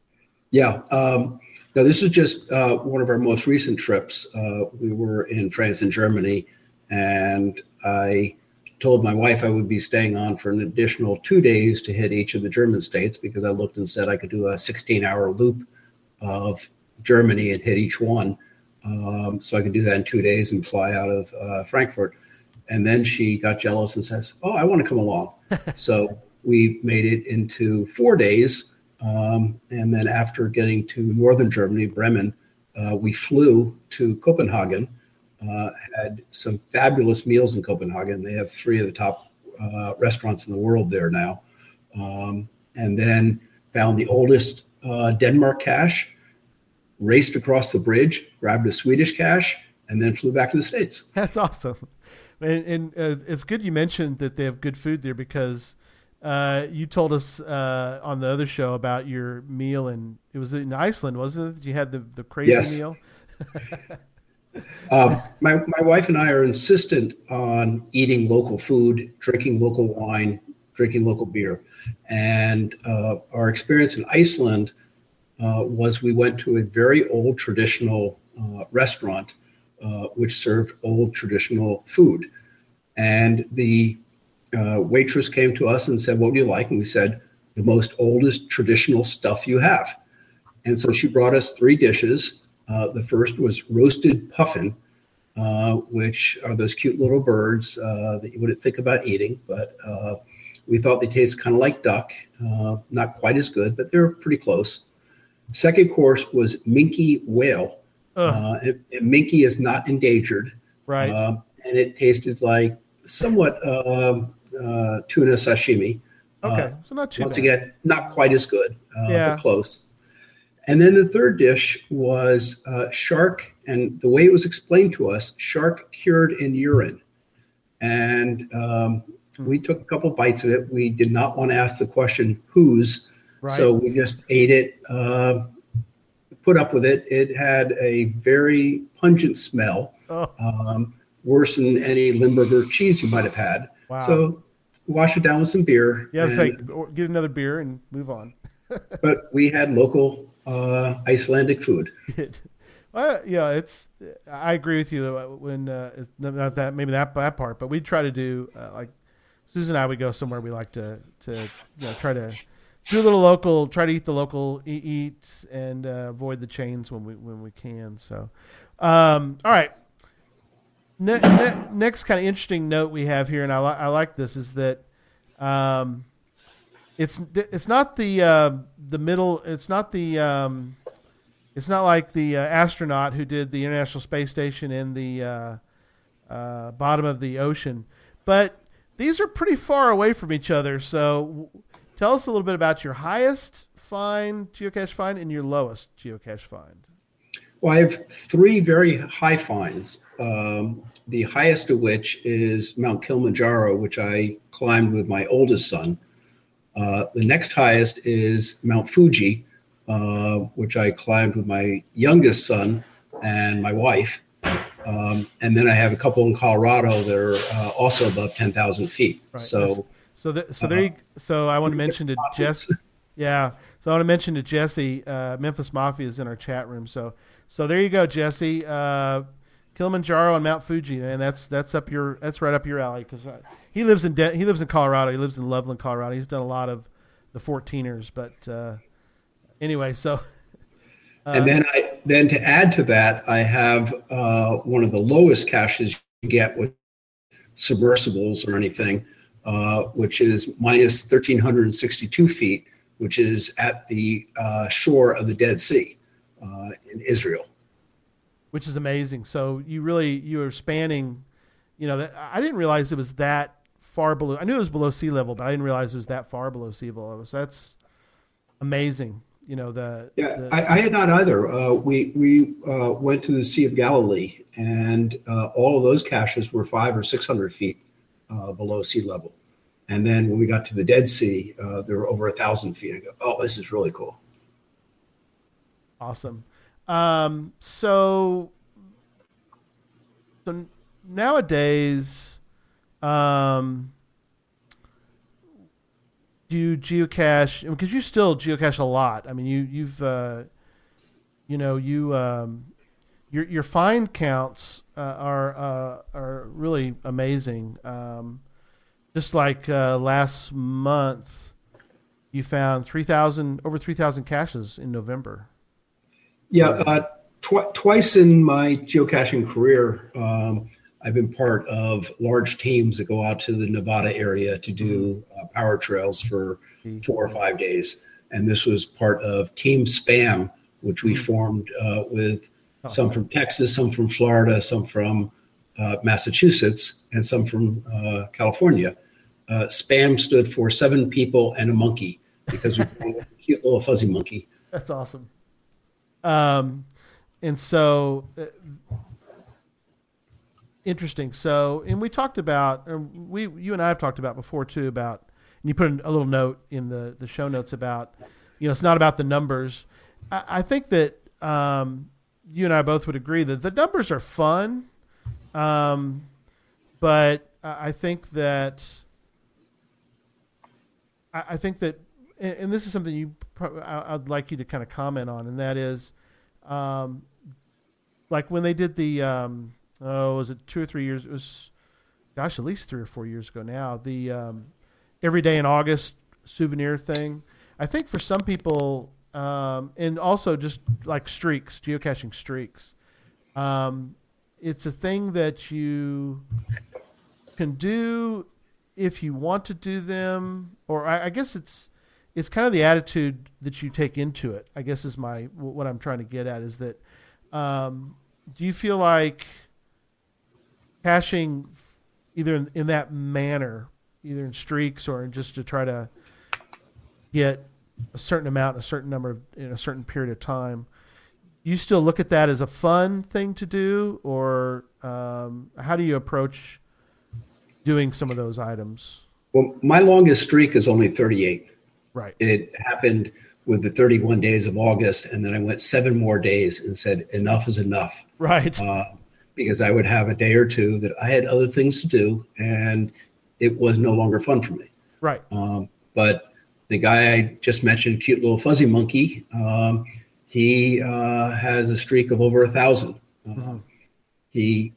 Yeah. Um, now, this is just uh, one of our most recent trips. Uh, we were in France and Germany, and I told my wife I would be staying on for an additional two days to hit each of the German states because I looked and said I could do a 16 hour loop of Germany and hit each one. Um, so I could do that in two days and fly out of uh, Frankfurt. And then she got jealous and says, Oh, I want to come along. so we made it into four days. Um, and then after getting to northern Germany, Bremen, uh, we flew to Copenhagen, uh, had some fabulous meals in Copenhagen. They have three of the top uh, restaurants in the world there now. Um, and then found the oldest uh, Denmark cache, raced across the bridge, grabbed a Swedish cache, and then flew back to the States. That's awesome. And, and uh, it's good you mentioned that they have good food there because uh, you told us uh, on the other show about your meal, and it was in Iceland, wasn't it? You had the, the crazy Yes. meal. Um, my, my wife and I are insistent on eating local food, drinking local wine, drinking local beer. And uh, our experience in Iceland uh, was we went to a very old traditional uh, restaurant uh, which served old traditional food. And the uh, waitress came to us and said, What do you like? And we said, The most oldest traditional stuff you have. And so she brought us three dishes. Uh, the first was roasted puffin, uh, which are those cute little birds uh, that you wouldn't think about eating, but uh, we thought they taste kind of like duck. Uh, not quite as good, but they're pretty close. Second course was minke whale. Uh, and, and minke is not endangered, right. um, and it tasted like somewhat um uh, tuna sashimi. okay. so not too Once bad. again, not quite as good, uh, Yeah. but close. And then the third dish was uh, shark, and the way it was explained to us, shark cured in urine. And um, Hmm. we took a couple bites of it. We did not want to ask the question whose, Right. so we just ate it, uh, put up with it. It had a very pungent smell, oh, um, worse than any Limburger cheese you might have had. wow. So wash it down with some beer. yeah, it's like get another beer and move on. but we had local uh, Icelandic food. Well, yeah, it's. I agree with you. When uh, not that maybe that that part, but we try to do uh, like Susan and I would go somewhere we like to to you know, try to do a little local, try to eat the local e- eats and uh, avoid the chains when we when we can. So, um, all right. Ne- ne- next kind of interesting note we have here, and I, li- I like this, is that um, it's it's not the uh, the middle. It's not the um, it's not like the uh, astronaut who did the International Space Station in the uh, uh, bottom of the ocean, but these are pretty far away from each other. So, tell us a little bit about your highest find geocache find and your lowest geocache find. Well, I have three very high finds. Um, the highest of which is Mount Kilimanjaro, which I climbed with my oldest son. Uh, the next highest is Mount Fuji, uh, which I climbed with my youngest son and my wife. Um, and then I have a couple in Colorado that are uh, also above 10,000 feet. Right. So, So, th- so there. You, so I want to mention to Jess. Yeah. So I want to mention to Jesse, uh, Memphis Mafia is in our chat room. So, so there you go, Jesse. Uh, Kilimanjaro and Mount Fuji, and that's that's up your that's right up your alley because he lives in De- he lives in Colorado. He lives in Loveland, Colorado. He's done a lot of the 14ers, but uh, anyway, so and then I then to add to that, I have uh, one of the lowest caches you get with submersibles or anything, uh, which is minus 1,362 feet, which is at the uh, shore of the Dead Sea uh, in Israel. which is amazing. So you really you are spanning, you know, I didn't realize it was that far below. I knew it was below sea level, but I didn't realize it was that far below sea level. So that's amazing. You know the Yeah, the- I, I had not either. Uh, we we uh, went to the Sea of Galilee, and uh, all of those caches were five or six hundred feet uh, below sea level. And then when we got to the Dead Sea, uh, they were over a thousand feet. I go, oh, this is really cool. Awesome. Um, so, so nowadays, um, do you geocache because you still geocache a lot. I mean, you you've uh, you know you um, your your find counts uh, are uh, are really amazing. Um, just like uh, last month, you found three thousand over three thousand caches in November. Yeah, uh, tw- twice in my geocaching career, um, I've been part of large teams that go out to the Nevada area to do uh, power trails for four or five days. And this was part of Team Spam, which we formed uh, with some from Texas, some from Florida, some from uh, Massachusetts, and some from uh, California. uh, spam stood for seven people and a monkey because we were a cute little fuzzy monkey. That's awesome. Um, and so uh, interesting. So, and we talked about, we, you and I have talked about before too about, and you put a little note in the the show notes about, you know, it's not about the numbers. I, I think that um, you and I both would agree that the numbers are fun, um, but I I think that I, I think that, and, and this is something you, pro- I, I'd like you to kind of comment on, and that is, um, like when they did the, um, oh, was it two or three years? It was, gosh, at least three or four years ago now. The um, every day in August souvenir thing. I think for some people, um, and also just like streaks, geocaching streaks. Um, it's a thing that you can do if you want to do them, or I, I guess it's it's kind of the attitude that you take into it. I guess is my what I'm trying to get at is that um, do you feel like caching either in, in that manner, either in streaks or just to try to get a certain amount, a certain number of in a certain period of time. You still look at that as a fun thing to do, or um, how do you approach doing some of those items? Well, my longest streak is only 38. Right. It happened with the 31 days of August, and then I went seven more days and said, enough is enough. Right. Uh, because I would have a day or two that I had other things to do, and it was no longer fun for me. right. Um, but the guy I just mentioned, cute little fuzzy monkey, um, he uh, has a streak of over a 1000 Uh, Mhm. He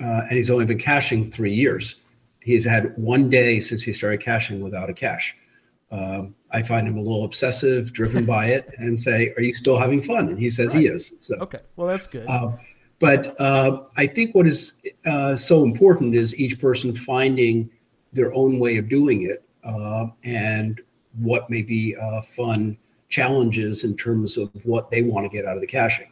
uh, and he's only been caching three years. He's had one day since he started caching without a cache. Um, I find him a little obsessive, driven by it, and say, "Are you still having fun?" And he says he is. So Okay. Well, that's good. uh, but uh, I think what is uh, so important is each person finding their own way of doing it uh, and what may be uh, fun challenges in terms of what they want to get out of the caching.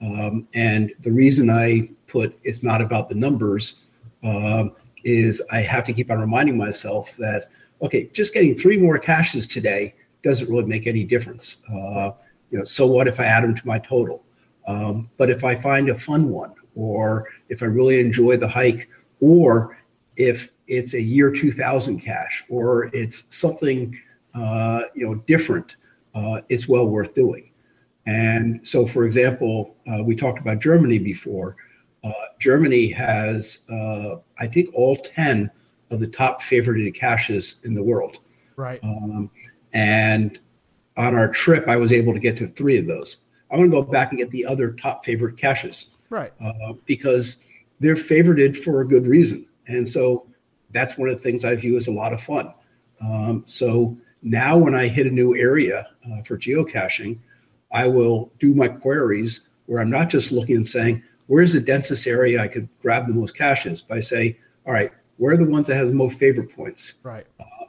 Um, and the reason I put it's not about the numbers um, is I have to keep on reminding myself that, okay, just getting three more caches today doesn't really make any difference. Uh, you know, so what if I add them to my total? Um, but if I find a fun one, or if I really enjoy the hike, or if it's a year 2000 cache, or it's something uh, you know different, uh, it's well worth doing. And so, for example, uh, we talked about Germany before. Uh, Germany has, uh, I think, all 10 of the top favorited caches in the world. right. Um, and on our trip, I was able to get to three of those. I'm going to go back and get the other top favorite caches right. uh, because they're favorited for a good reason. And so that's one of the things I view as a lot of fun. Um, so now when I hit a new area uh, for geocaching, I will do my queries where I'm not just looking and saying, where's the densest area I could grab the most caches? But I say, all right, where are the ones that have the most favorite points? Right.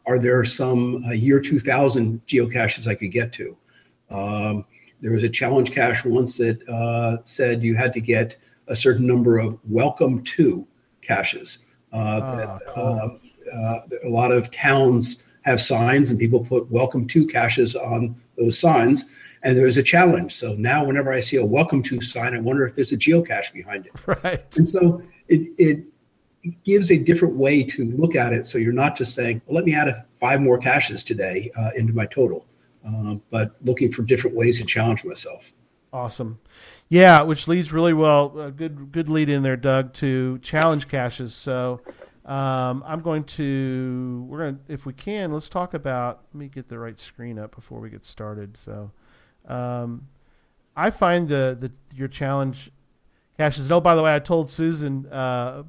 are there some uh, year 2000 geocaches I could get to? Um, there was a challenge cache once that uh, said you had to get a certain number of welcome to caches. Uh, that, Ah, cool. um, uh, a lot of towns have signs and people put welcome to caches on those signs. And there's a challenge. So now, whenever I see a welcome to sign, I wonder if there's a geocache behind it. Right. And so it, it gives a different way to look at it. So you're not just saying, well, let me add a, five more caches today uh, into my total, uh, but looking for different ways to challenge myself. Awesome. Yeah, which leads really well. A good good lead in there, Doug, to challenge caches. So um, I'm going to we're going to if we can let's talk about. Let me get the right screen up before we get started. So um, I find the the your challenge caches. And oh, by the way, I told Susan. Uh,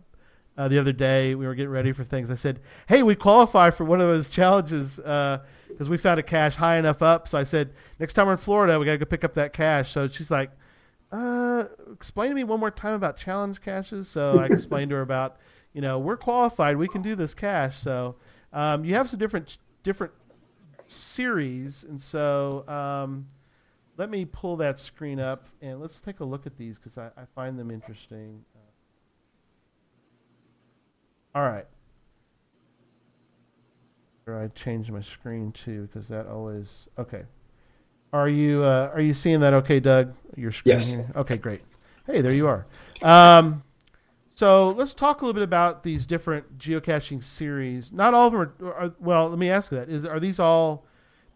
uh, the other day we were getting ready for things. I said, "Hey, we qualify for one of those challenges because we found a cache high enough up." So I said, "Next time we're in Florida, we got to go pick up that cache." So she's like, uh, "Explain to me one more time about challenge caches." So I explained to her about, you know, we're qualified, we can do this cache. So um, you have some different different series, and so um, let me pull that screen up and let's take a look at these because I, I find them interesting. All right. Sure I change my screen too because that always okay. Are you uh, are you seeing that okay, Doug? Your screen Yes. here. Okay, great. Hey, there you are. Um, so let's talk a little bit about these different geocaching series. Not all of them are, are well. Let me ask you that: Is are these all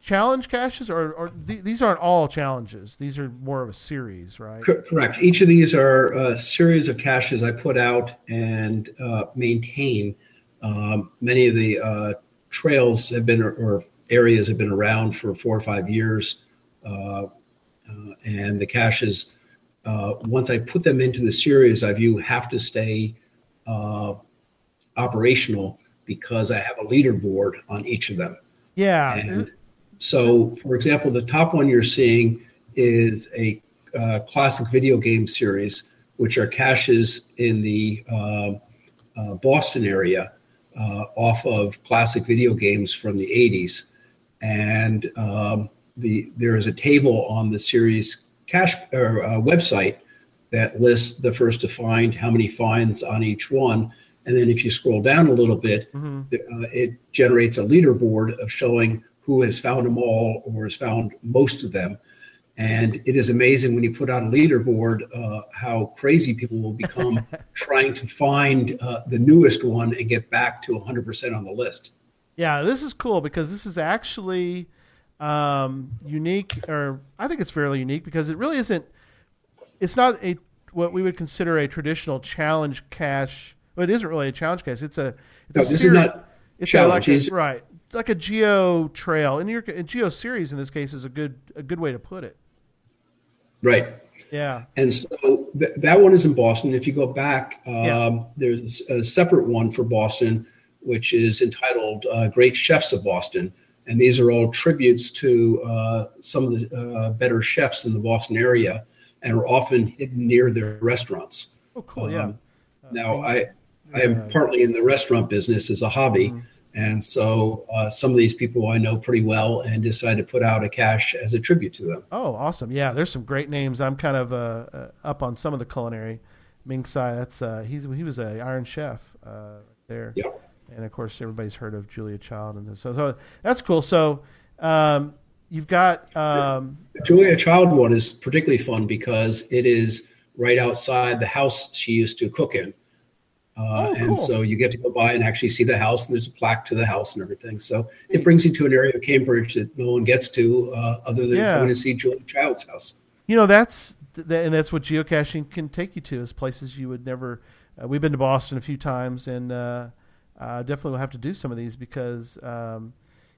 challenge caches, or, or th- these aren't all challenges? These are more of a series, right? Cor- Correct. Each of these are a series of caches I put out and uh, maintain. Um, many of the uh, trails have been, or areas have been around for four or five years. Uh, uh, and the caches, uh, once I put them into the series, I view have to stay uh, operational because I have a leaderboard on each of them. Yeah. And so, for example, the top one you're seeing is a uh, classic video game series, which are caches in the um uh, Boston area uh, off of classic video games from the 80s. And um, the there is a table on the series cache or uh, website that lists the first to find, how many finds on each one. And then if you scroll down a little bit, Mhm. uh, it generates a leaderboard of showing who has found them all or has found most of them. And it is amazing when you put out a leaderboard uh, how crazy people will become trying to find uh, the newest one and get back to 100% on the list. Yeah, this is cool because this is actually um, unique, or I think it's fairly unique because it really isn't. It's not a what we would consider a traditional challenge cache. Well, it isn't really a challenge cache. It's a it's No, a this is not it's a, like challenge. a, right like a geo trail. And your a geo series in this case is a good a good way to put it. Right. Yeah. And so th- that one is in Boston. If you go back, um, Yeah. there's a separate one for Boston, which is entitled uh, Great Chefs of Boston. And these are all tributes to uh, some of the uh, better chefs in the Boston area and are often hidden near their restaurants. Oh, cool. Yeah. Um, Now, I, I am partly in the restaurant business as a hobby. Mhm. And so uh, some of these people I know pretty well and decided to put out a cache as a tribute to them. Oh, awesome! Yeah, there's some great names. I'm kind of uh, uh, up on some of the culinary. Ming Tsai, that's uh, he's he was a Iron Chef uh, there, Yeah. and of course everybody's heard of Julia Child, and so so that's cool. So um, you've got um, The Julia Child one is particularly fun because it is right outside the house she used to cook in. Uh, Oh, And so you get to go by and actually see the house, and there's a plaque to the house and everything. So it brings you to an area of Cambridge that no one gets to uh, other than Yeah. coming to see Julia Child's house. you know that's th- and that's what geocaching can take you to is places you would never. Uh, we've been to Boston a few times, and uh, uh, definitely will have to do some of these because um,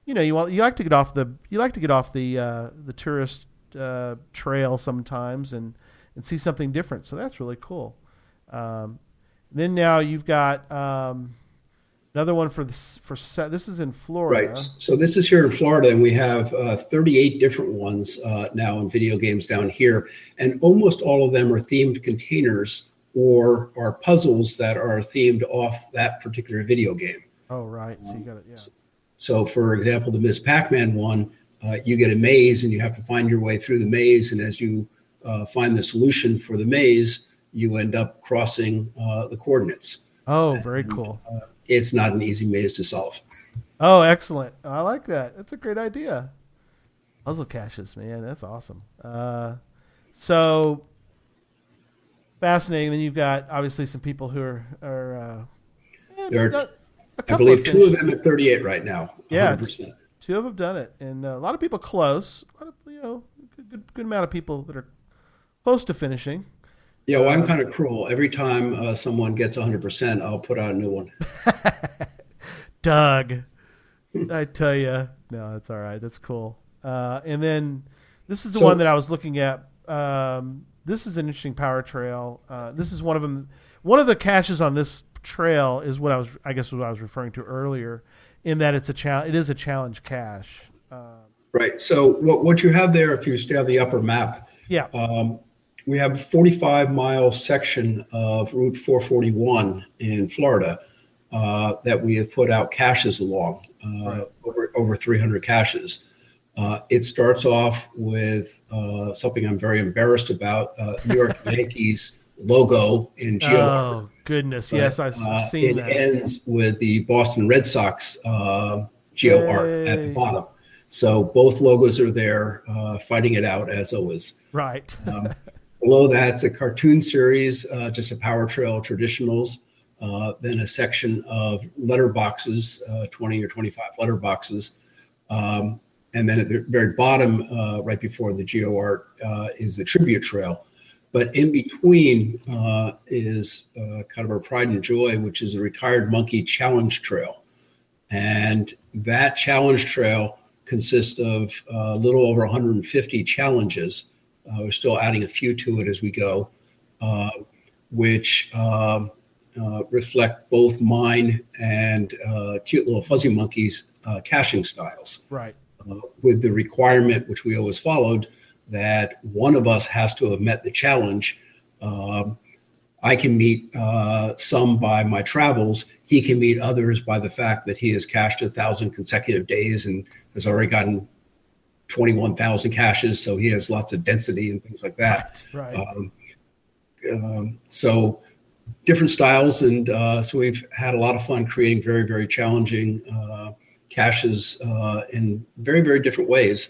you know you want you like to get off the you like to get off the uh, the tourist uh, trail sometimes and and see something different. So that's really cool. Um, then now you've got um, another one for this for this is in Florida. Right. So this is here in Florida, and we have uh, 38 different ones uh, now in video games down here, and almost all of them are themed containers or are puzzles that are themed off that particular video game. Oh right, so you got it. Yeah. So, for example, the Miss Pac-Man one, uh, you get a maze, and you have to find your way through the maze, and as you uh, find the solution for the maze, you end up crossing uh, the coordinates. Oh, very cool. It's not an easy maze to solve. Oh, excellent. I like that. That's a great idea. Puzzle caches, man. That's awesome. Uh, so fascinating. Then you've got obviously some people who are, are uh, There are- I believe two of them at 38 right now. Yeah. 100%. Two of them have done it, and uh, a lot of people close. A lot of you know, good, good, good amount of people that are close to finishing. Yeah, well, I'm kind of cruel. Every time uh, someone gets 100%, I'll put out a new one. Doug, I tell you, no, that's all right. That's cool. Uh, and then this is the So- one that I was looking at. Um, this is an interesting power trail. Uh, this is one of them. One of the caches on this trail is what I was, I guess, what I was referring to earlier, in that it's a challenge. It is a challenge cache. Uh, Right. So what, what you have there, if you stay on the upper map, yeah. um, we have a 45 mile section of Route 441 in Florida uh, that we have put out caches along, uh, Right. over, over 300 caches. Uh, it starts off with uh, something I'm very embarrassed about uh, New York Yankees logo in geo. Oh goodness, yes, I've Uh, seen it that. ends with the Boston Red Sox uh, Geo Art at the bottom. So both logos are there, uh, fighting it out as always. Right. Um, below that's a cartoon series, uh, just a Power Trail traditionals. Uh, then a section of letter boxes, uh, 20 or 25 letter boxes. Um, and then at the very bottom, uh, right before the Geo Art, uh, is the tribute trail. But in between is kind of our pride and joy, which is the Retired Monkey Challenge Trail. And that challenge trail consists of a little over 150 challenges. Uh, we're still adding a few to it as we go, uh, which um, uh, reflect both mine and uh, cute little fuzzy monkeys uh, caching styles right. uh, with the requirement, which we always followed, that one of us has to have met the challenge. Um, I can meet uh, some by my travels. He can meet others by the fact that he has cached a thousand consecutive days and has already gotten 21,000 caches. So he has lots of density and things like that. Right. Um, um, so different styles, and uh, so we've had a lot of fun creating very, very challenging uh, caches uh, in very, very different ways.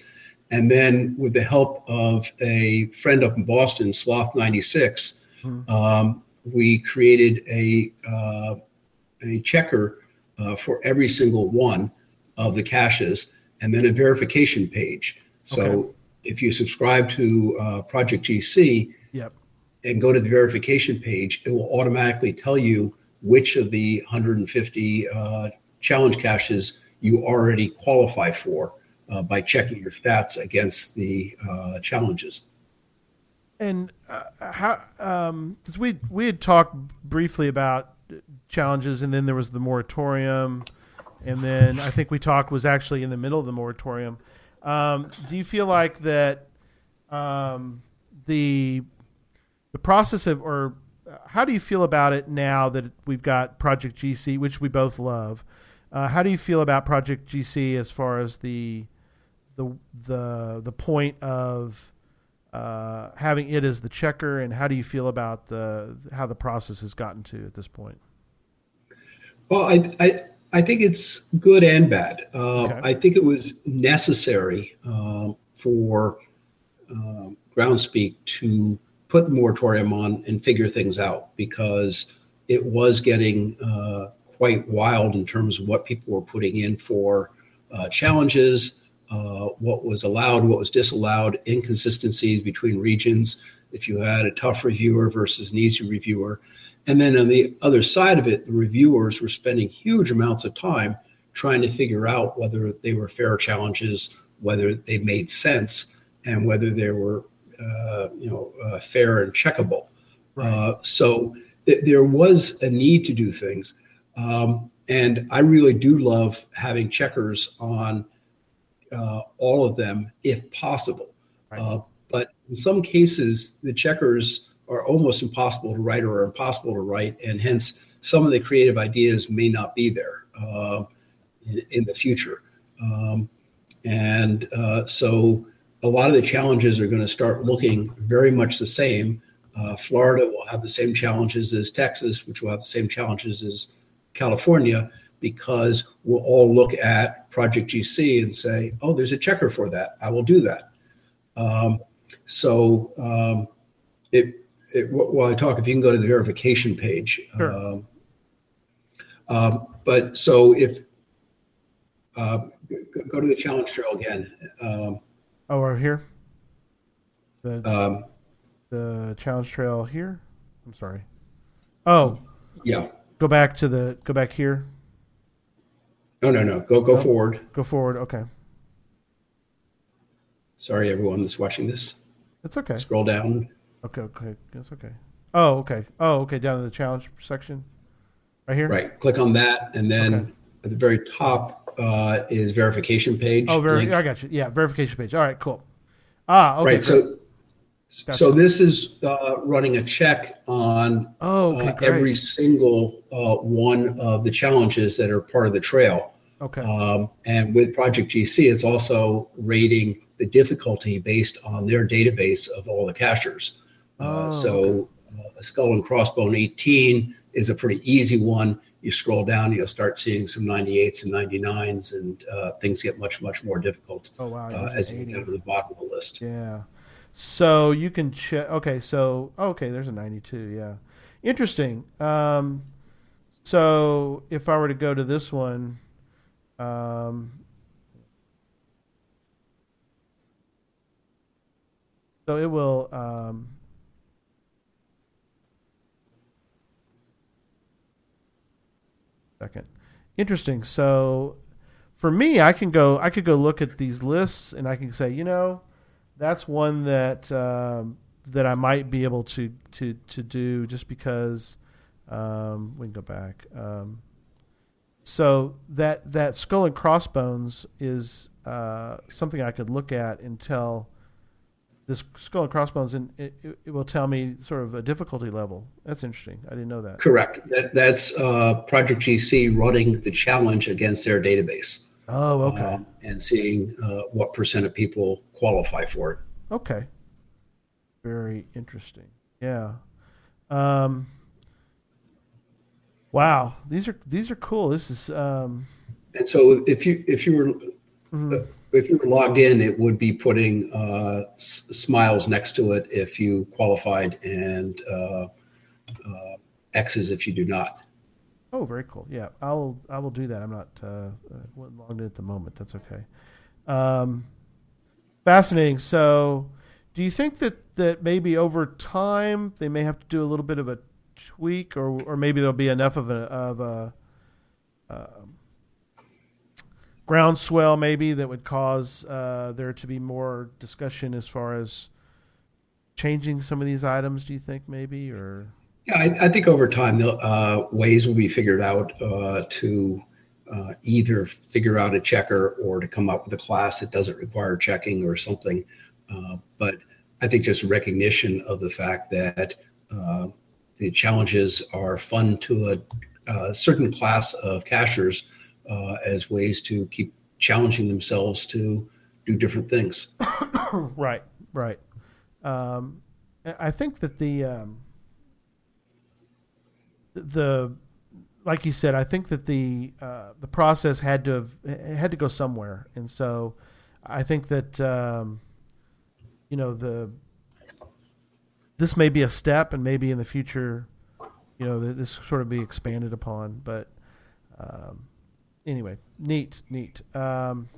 And then with the help of a friend up in Boston, Sloth 96, Mhm. um, we created a uh, a checker uh, for every single one of the caches, and then a verification page. So Okay. if you subscribe to uh, Project GC, Yep. and go to the verification page, it will automatically tell you which of the 150 uh, challenge caches you already qualify for uh, by checking your stats against the uh, challenges. And uh, how? Um, we we had talked briefly about challenges, and then there was the moratorium, and then I think we talked was actually in the middle of the moratorium. Um, do you feel like that um, the the process of, or uh, how do you feel about it now that we've got Project GC, which we both love? Uh, how do you feel about Project GC as far as the the the the point of uh, having it as the checker, and how do you feel about the how the process has gotten to at this point? Well, I, I, I think it's good and bad. Uh, Okay. I think it was necessary um, for um, Groundspeak to put the moratorium on and figure things out because it was getting uh, quite wild in terms of what people were putting in for uh, challenges, uh, what was allowed, what was disallowed, inconsistencies between regions. If you had a tough reviewer versus an easy reviewer, and then on the other side of it, the reviewers were spending huge amounts of time trying to figure out whether they were fair challenges, whether they made sense, and whether they were, uh, you know, uh, fair and checkable. Uh, so th- there was a need to do things, um, and I really do love having checkers on uh, all of them if possible. Right. But in some cases, the checkers are almost impossible to write or are impossible to write, and hence some of the creative ideas may not be there uh, in, in the future. Um, and uh, so a lot of the challenges are going to start looking very much the same. Uh, Florida will have the same challenges as Texas, which will have the same challenges as California, because we'll all look at Project GC and say, oh, there's a checker for that. I will do that. Um, so um, it, it, while I talk, if you can go to the verification page. Sure. Um, um, but so if uh, go- to the challenge trail again. Um, Oh, we're here. The um, the challenge trail here. I'm sorry. Oh, yeah. go back to the go back here. No, no, no. Go go forward. Go forward. Okay, Sorry, everyone that's watching this. That's okay. Scroll down. Okay, okay, that's okay. Oh, okay. Oh, okay. Down to the challenge section, right here. Right. Click on that, and then Okay. at the very top uh, is verification page. Oh, very. link. I got you. Yeah, verification page. All right, cool. Ah, okay. right. great. So, Gotcha. so this is uh, running a check on oh, okay, uh, every single uh, one of the challenges that are part of the trail. Okay. Um, and with Project GC, it's also rating the difficulty based on their database of all the cachers. Uh, Oh, so uh, a skull and crossbone 18 is a pretty easy one. You scroll down, you'll start seeing some 98s and 99s, and uh, things get much, much more difficult Oh wow. uh, as you 80. get to the bottom of the list. Yeah. So you can check. Okay. So okay, there's a 92. Yeah. Interesting. Um, so if I were to go to this one, um, so it will. Um, second. Interesting. So for me, I can go. I could go look at these lists, and I can say, you know, that's one that um, that I might be able to to to do just because um, we can go back. Um, so that that skull and crossbones is uh, something I could look at and tell this skull and crossbones, and it, it, will tell me sort of a difficulty level. That's interesting. I didn't know that. Correct. That, that's uh, Project GC running the challenge against their database Oh, okay, um, and seeing uh, what percent of people qualify for it. okay. Very interesting. Yeah. Um, wow, these are these are cool. This is um, And so if you if you were mhm. if you were logged in, it would be putting uh, s- smiles next to it if you qualified and uh, uh, X's if you do not. Oh, very cool. Yeah, I'll I will do that. I'm not uh, uh, logged in at the moment. That's okay. Um, fascinating. So, do you think that that maybe over time they may have to do a little bit of a tweak, or or maybe there'll be enough of a of a um groundswell maybe that would cause uh, there to be more discussion as far as changing some of these items? Do you think maybe or Yeah, I, I think over time, the uh, ways will be figured out uh, to uh, either figure out a checker or to come up with a class that doesn't require checking or something. Uh, but I think just recognition of the fact that uh, the challenges are fun to a, a certain class of cachers uh, as ways to keep challenging themselves to do different things. right, right. Um, I think that the um, the like you said, I think that the uh, the process had to have had to go somewhere, and so I think that um, you know the this may be a step, and maybe in the future, you know, this sort of be expanded upon. But um, anyway, neat, neat. Um,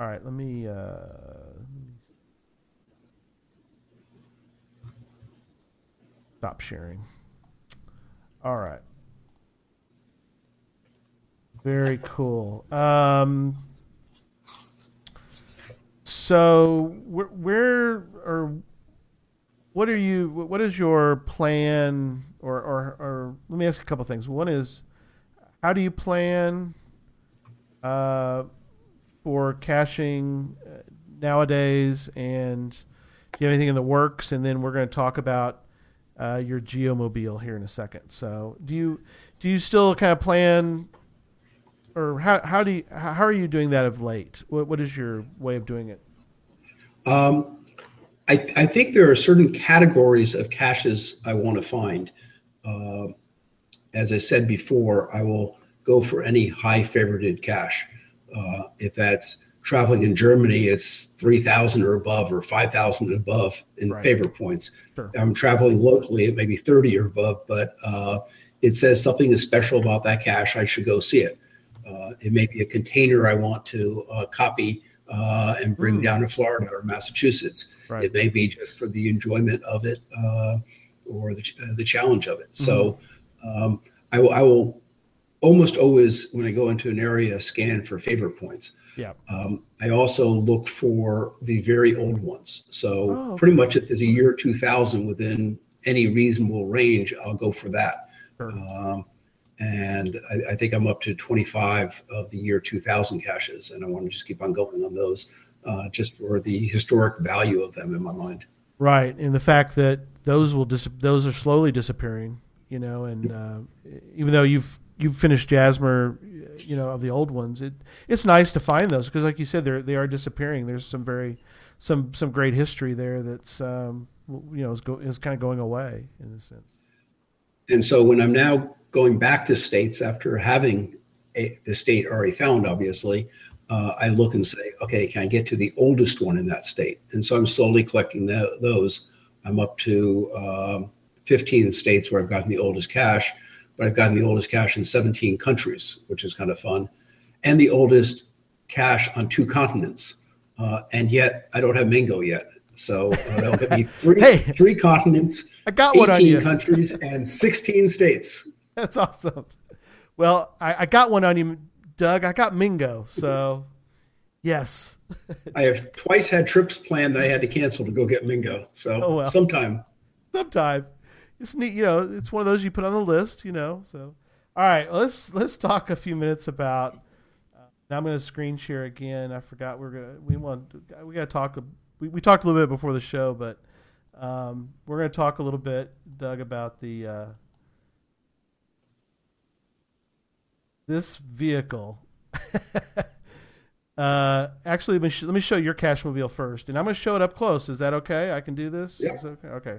all right, let me. Uh, Stop sharing. All right. Very cool. Um, so where, where what are you? What is your plan? Or, or, or let me ask a couple things. One is, how do you plan uh, for caching uh, nowadays? And do you have anything in the works? And then we're going to talk about uh, your geomobile here in a second. So do you do you still kind of plan, or how how do you how are you doing that of late? What what is your way of doing it? Um, I, I think there are certain categories of caches I want to find. Uh, as I said before, I will go for any high favorited cache. Uh, if that's traveling in Germany, it's 3,000 or above or 5,000 and above in Right. favor points. Sure. I'm traveling locally, it may be 30 or above, but uh, it says something is special about that cache. I should go see it. Uh, it may be a container I want to uh, copy uh, and bring Hmm. down to Florida or Massachusetts. Right. It may be just for the enjoyment of it uh, or the, uh, the challenge of it. So um, I, will, I will almost always, when I go into an area, scan for favorite points. Yeah. Um, I also look for the very old ones. So Oh, pretty much if there's a year 2000 within any reasonable range, I'll go for that. Sure. Um, and I, I think I'm up to 25 of the year 2000 caches, and I want to just keep on going on those, uh, just for the historic value of them in my mind. Right, and the fact that those will dis- those are slowly disappearing, you know, and uh, even though you've you've finished Jasmer, you know, of the old ones, it it's nice to find those because, like you said, they they are disappearing. There's some very some some great history there that's um, you know is go, is kind of going away in a sense. And so when I'm now going back to states after having a, the state already found, obviously, uh, I look and say, okay, can I get to the oldest one in that state? And so I'm slowly collecting the, those. I'm up to um, 15 states where I've gotten the oldest cache, but I've gotten the oldest cache in 17 countries, which is kind of fun, and the oldest cache on two continents. Uh, and yet I don't have Mingo yet. So uh, that'll me three, Hey. three continents, I got one on 18 you. countries, and 16 states. That's awesome. Well, I, I got one on you, Doug. I got Mingo. So, yes. I have twice had trips planned that I had to cancel to go get Mingo. So Oh, well. sometime. sometime. It's neat, you know. It's one of those you put on the list, you know. So, all right, let's let's talk a few minutes about. Uh, now I'm going to screen share again. I forgot we're gonna we want we got to talk. We, we talked a little bit before the show, but um, we're going to talk a little bit, Doug, about the uh, this vehicle. uh, actually, let me, sh- let me show your cache mobile first, and I'm going to show it up close. Is that okay? I can do this. Yeah. Is okay? Okay.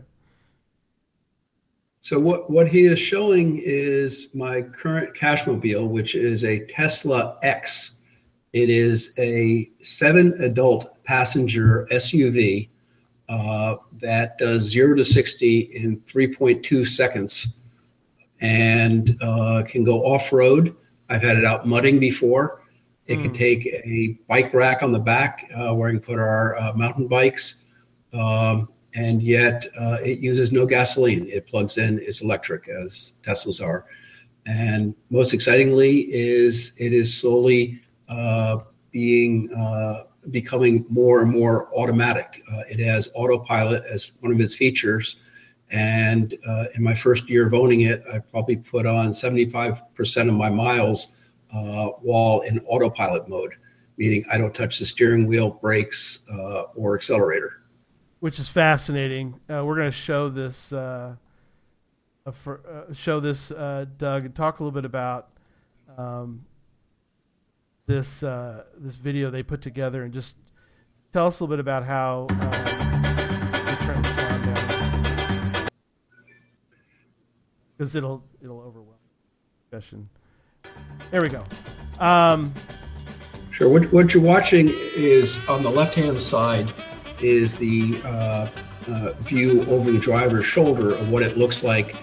So what, what he is showing is my current Cachemobile, which is a Tesla X. It is a seven adult passenger SUV uh, that does zero to 60 in 3.2 seconds and uh, can go off road. I've had it out mudding before. It can Hmm. take a bike rack on the back uh, where we can put our uh, mountain bikes. Um, and yet uh, it uses no gasoline. It plugs in, it's electric, as Teslas are. And most excitingly, is it is slowly uh, being uh, becoming more and more automatic. Uh, it has autopilot as one of its features. And uh, in my first year of owning it, I probably put on 75% of my miles uh, while in autopilot mode, meaning I don't touch the steering wheel, brakes, uh, or accelerator. which is fascinating. Uh, we're going to show this, uh, for, uh, show this, Doug, and talk a little bit about um, this this video they put together, and just tell us a little bit about how. Because it'll it'll overwhelm the discussion. There we go. Um, Sure. What, what you're watching is on the left hand side is the uh, uh, view over the driver's shoulder of what it looks like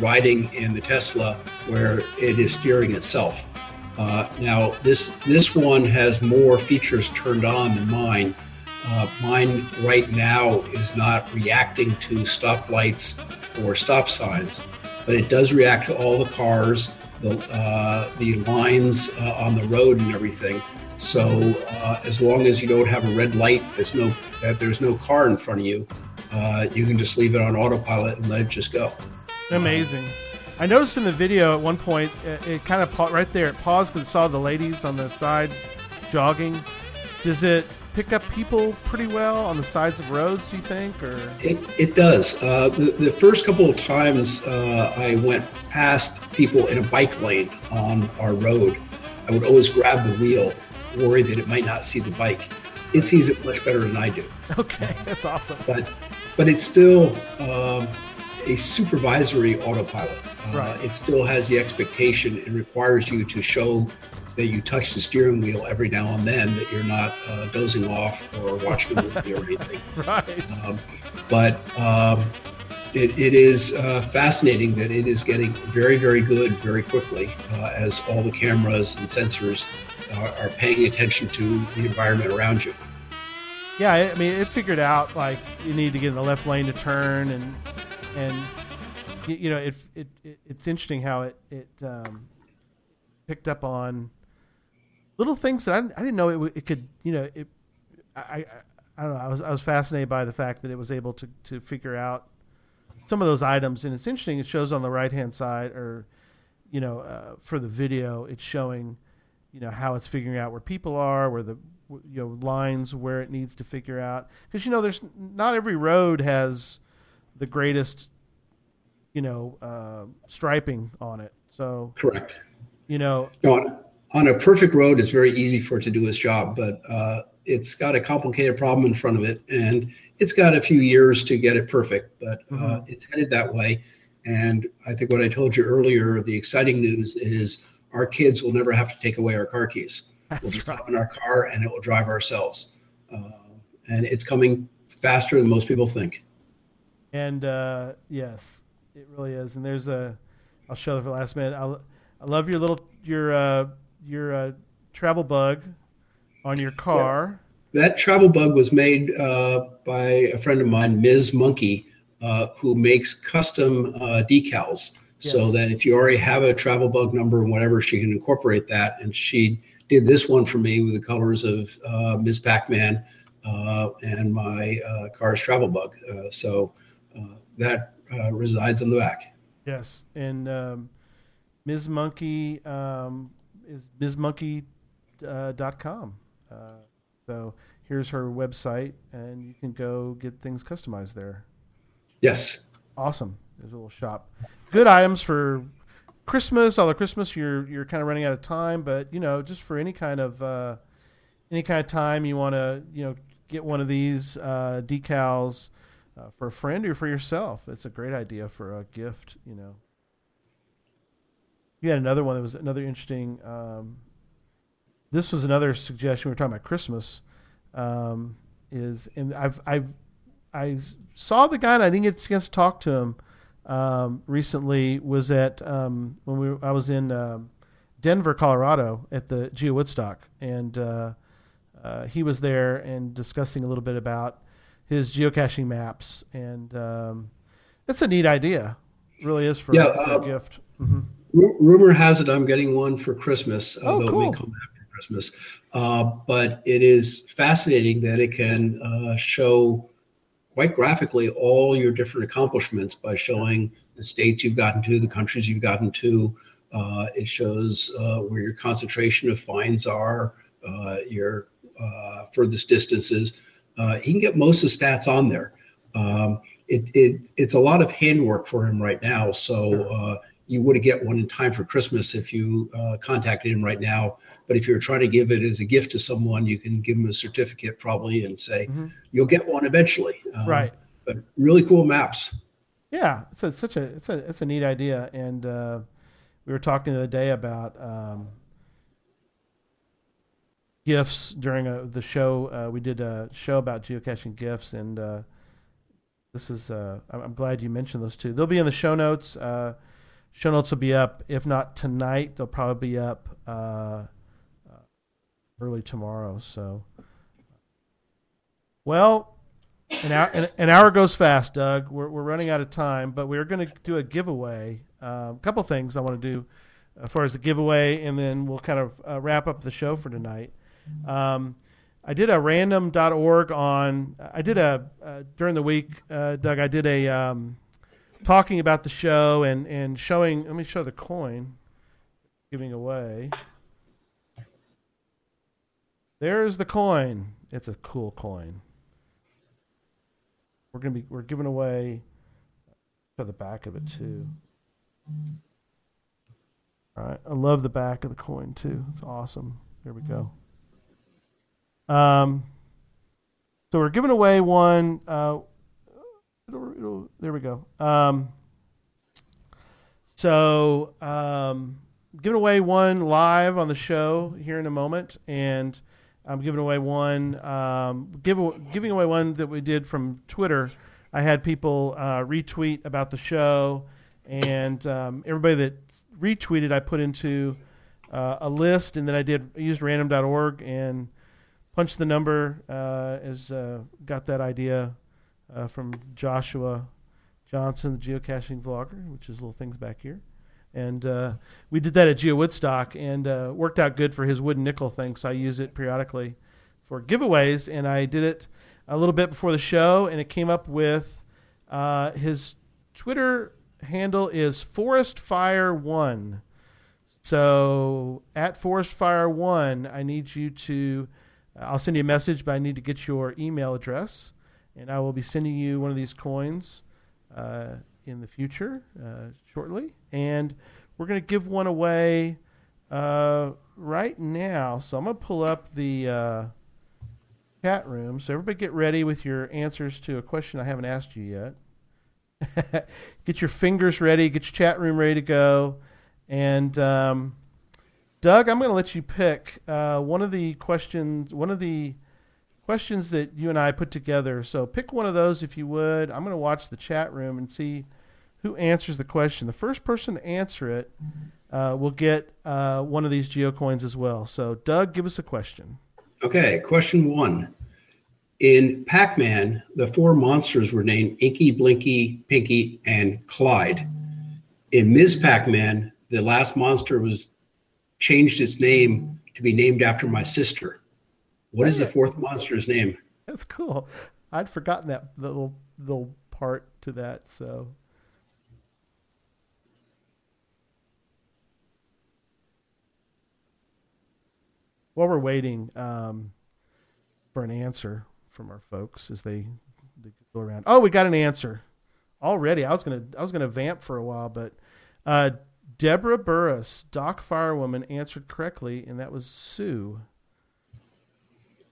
riding in the Tesla, where it is steering itself. Uh, now, this this one has more features turned on than mine. Uh, mine right now is not reacting to stoplights or stop signs, but it does react to all the cars, the uh, the lines uh, on the road, and everything. So uh, as long as you don't have a red light, there's no that there's no car in front of you, uh, you can just leave it on autopilot and let it just go. Amazing. I noticed in the video at one point it, it kind of pa- right there it paused it saw the ladies on the side jogging. Does it pick up people pretty well on the sides of roads? Do you think, or It, it does. Uh, the, the first couple of times uh, I went past people in a bike lane on our road, I would always grab the wheel, worried that it might not see the bike. It sees it much better than I do. okay, that's awesome. but but it's still um, a supervisory autopilot. Uh, Right. It still has the expectation and requires you to show that you touch the steering wheel every now and then, that you're not uh, dozing off or watching a movie or anything. Right. Um, but um, it, it is uh, fascinating that it is getting very, very good very quickly uh, as all the cameras and sensors are, are paying attention to the environment around you. Yeah, I mean, it figured out like you need to get in the left lane to turn, and and you know, it it, it it's interesting how it it um, picked up on little things that I, I didn't know it, it could. You know, it I, I I don't know. I was I was fascinated by the fact that it was able to to figure out some of those items, and it's interesting. It shows on the right hand side, or you know, uh, for the video, it's showing you know how it's figuring out where people are, where the you know lines where it needs to figure out because you know there's not every road has the greatest you know uh, striping on it. So Correct. you know No, on, a perfect road, it's very easy for it to do its job, but uh, it's got a complicated problem in front of it, and it's got a few years to get it perfect. But uh, Mhm. it's headed that way, And I think what I told you earlier, the exciting news is our kids will never have to take away our car keys. That's we'll just right. in our car and it will drive ourselves. Uh, and it's coming faster than most people think. And uh, yes, it really is. And there's a, I'll show it for the last minute. I'll, I love your little your uh, your uh, travel bug on your car. That travel bug was made uh, by a friend of mine, Ms. Monkey, uh, who makes custom uh, decals. So that if you already have a travel bug number and whatever, she can incorporate that. And she did this one for me with the colors of uh, Ms. Pac-Man uh, and my uh, car's travel bug. Uh, so uh, that uh, resides on the back. Yes, and um, Ms. Monkey um, is MsMonkey uh. Uh, so here's her website, and you can go get things customized there. Yes. Awesome. There's a little shop. Good items for Christmas. Although Christmas, you're you're kind of running out of time, but you know, just for any kind of uh, any kind of time you want to, you know, get one of these uh, decals uh, for a friend or for yourself. It's a great idea for a gift. You know. You had another one that was another interesting. Um, this was another suggestion. We were talking about Christmas. Um, is and I've I've I saw the guy and I didn't get a chance to talk to him um, recently. Was at um, when we I was in um, Denver, Colorado, at the Geo Woodstock, and uh, uh, he was there and discussing a little bit about his geocaching maps, and um, it's a neat idea. It really is for, Yeah, for a gift. hmm Ru- Rumor has it I'm getting one for Christmas, Oh, although it may come after Christmas. Uh, but it is fascinating that it can uh, show quite graphically all your different accomplishments by showing the states you've gotten to, the countries you've gotten to. Uh, it shows uh, where your concentration of fines are, uh, your uh, furthest distances. Uh, he can get most of the stats on there. Um, it, it, it's a lot of handwork for him right now. So uh, you would get one in time for Christmas if you uh, contacted him right now. But if you're trying to give it as a gift to someone, you can give him a certificate probably and say Mhm. you'll get one eventually. Um, Right. But really cool maps. Yeah, it's a, such a it's a it's a neat idea, and uh, we were talking the other day about um, gifts during a, the show. Uh, we did a show about geocaching gifts, and uh, this is uh, I'm, I'm glad you mentioned those two. They'll be in the show notes. Uh, show notes will be up. If not tonight, they'll probably be up uh, uh, early tomorrow. So, well, an hour, an, an hour goes fast, Doug. We're, we're running out of time, but we're going to do a giveaway. A couple things I want to do as far as the giveaway, and then we'll kind of uh, wrap up the show for tonight. Um, I did a random.org on, I did a, uh, during the week, uh, Doug, I did a um, talking about the show and, and showing, let me show the coin giving away. There's the coin. It's a cool coin. We're gonna be we're giving away to the back of it too. All right, I love the back of the coin too. It's awesome. There we go. Um, so we're giving away one. Uh, it'll, it'll, there we go. Um, so um, giving away one live on the show here in a moment, and I'm giving away one. Um, give, giving away one that we did from Twitter. I had people uh, retweet about the show, and um, everybody that retweeted, I put into uh, a list, and then I did I used random.org and punched the number. Uh, as uh, got that idea uh, from Joshua Johnson, the geocaching vlogger, which is little things back here. And uh, we did that at Geo Woodstock and uh, worked out good for his wooden nickel thing. So I use it periodically for giveaways. And I did it a little bit before the show, and it came up with uh, his Twitter handle is Forest Fire One. So at Forest Fire One, I need you to. I'll send you a message, but I need to get your email address, and I will be sending you one of these coins uh, in the future uh, shortly. And we're going to give one away uh, right now. So I'm going to pull up the uh, chat room. So everybody get ready with your answers to a question I haven't asked you yet. get your fingers ready, get your chat room ready to go. And um, Doug, I'm going to let you pick uh, one of the questions, one of the questions that you and I put together. So pick one of those if you would. I'm going to watch the chat room and see who answers the question. The first person to answer it uh, will get uh, one of these geocoins as well. So, Doug, give us a question. Okay, question one. In Pac Man, the four monsters were named Inky, Blinky, Pinky, and Clyde. In Ms. Pac Man, the last monster was changed its name to be named after my sister. What is the fourth monster's name? That's cool. I'd forgotten that little little part to that. So while we're waiting um, for an answer from our folks as they, they go around. Oh, we got an answer already. I was gonna I was gonna vamp for a while, but uh, Deborah Burris, Doc Firewoman, answered correctly, and that was Sue.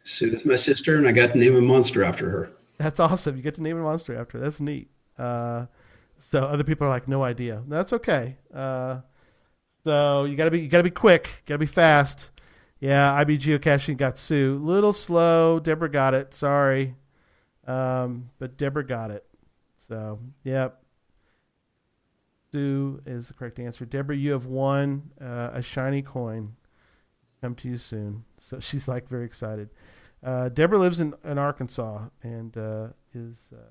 Sue is my sister, and I got to name a monster after her. That's awesome. You get to name a monster after. That's neat. Uh, so other people are like, no idea. That's okay. Uh, so you gotta be you gotta be quick. Gotta be fast. Yeah, IB geocaching got Sue. Little slow. Deborah got it. Sorry, um, but Deborah got it. So yep. Sue is the correct answer. Deborah, you have won uh, a shiny coin. Come to you soon. So she's like very excited. Uh, Deborah lives in, in Arkansas and uh, is uh,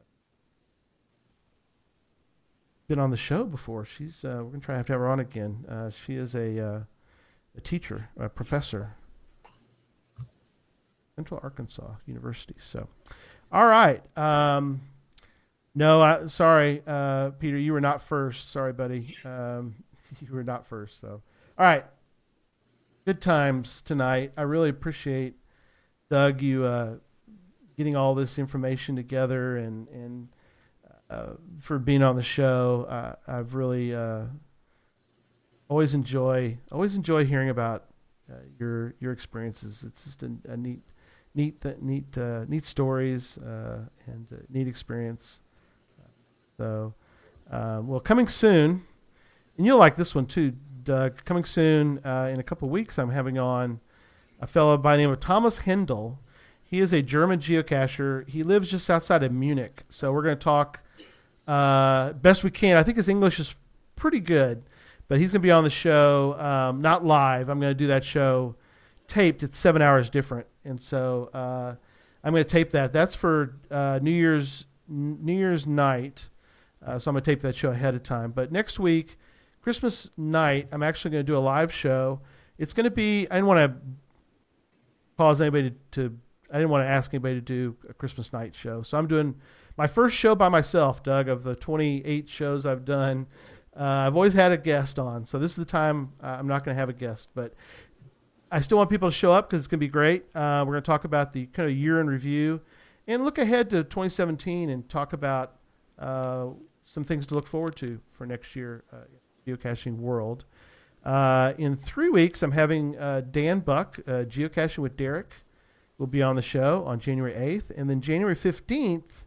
been on the show before. She's uh, we're gonna try to have to have her on again. Uh, she is a uh, a teacher, a professor, Central Arkansas University. So, all right. Um, no, I, sorry, Peter, you were not first. Sorry, buddy. Um, you were not first. So, all right. Good times tonight. I really appreciate Doug you uh, getting all this information together and and uh, for being on the show. Uh, I've really uh, always enjoy always enjoy hearing about uh, your your experiences. It's just a, a neat neat th- neat uh, neat stories and neat experience. So, well, coming soon, and you'll like this one too, Doug. Coming soon in a couple weeks, I'm having on a fellow by the name of Thomas Hendel. He is a German geocacher. He lives just outside of Munich. So we're going to talk uh, best we can. I think his English is pretty good, but he's going to be on the show, um, not live. I'm going to do that show taped. It's seven hours different, and so uh, I'm going to tape that. That's for uh, New Year's New Year's night. Uh, so I'm going to tape that show ahead of time. But next week, Christmas night, I'm actually going to do a live show. It's going to be. I didn't want to cause anybody to, to I didn't want to ask anybody to do a Christmas night show. So I'm doing my first show by myself, Doug, of the 28 shows I've done. Uh, I've always had a guest on, so this is the time uh, I'm not going to have a guest, but I still want people to show up because it's going to be great. Uh, we're going to talk about the kind of year in review and look ahead to 2017 and talk about uh, some things to look forward to for next year, uh, geocaching world. Uh, in three weeks, I'm having uh, Dan Buck, uh, Geocaching with Derek, will be on the show on January 8th. And then January 15th,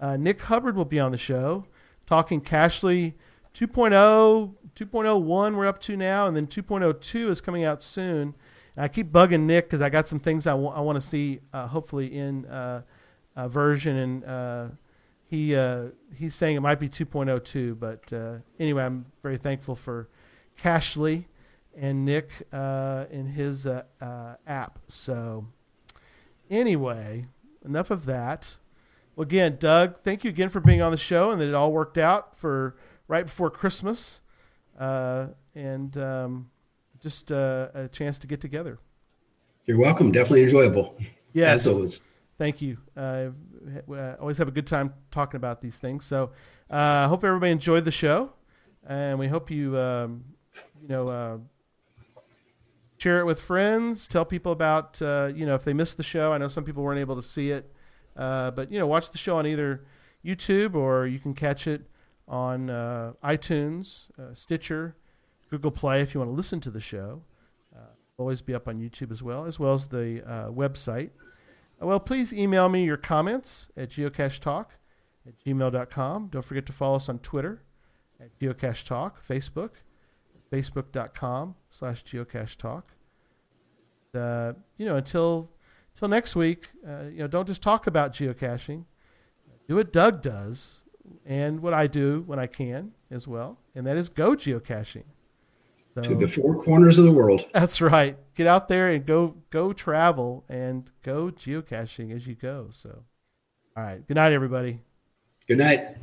uh, Nick Hubbard will be on the show talking Cachly 2.0, 2.01 we're up to now, and then 2.02 is coming out soon. And I keep bugging Nick because I got some things I, w- I want to see, uh, hopefully, in uh, version. And he he's saying it might be 2.02. But anyway, I'm very thankful for Cachly and Nick uh, in his uh, uh, app. So, anyway, enough of that. Well, again, Doug, thank you again for being on the show and that it all worked out for right before Christmas uh, and um, just uh, a chance to get together. You're welcome. Definitely enjoyable. Yes. As always. Thank you. Uh, always have a good time talking about these things. So, I hope everybody enjoyed the show, and we hope you. Um, you know, uh, share it with friends. Tell people about, uh, you know, if they missed the show. I know some people weren't able to see it, uh, but you know, watch the show on either YouTube or you can catch it on uh, iTunes, uh, Stitcher, Google Play if you want to listen to the show. Uh, always be up on YouTube as well, as well as the website. Well, please email me your comments at geocachetalk at gmail.com. Don't forget to follow us on Twitter at Geocache Talk, Facebook, facebook.com slash geocache talk. Uh, you know, until until next week, uh, you know, don't just talk about geocaching. Do what Doug does and what I do when I can as well, and that is go geocaching. So, to the four corners of the world. That's right. Get out there and go go travel and go geocaching as you go. So, all right. Good night, everybody. Good night.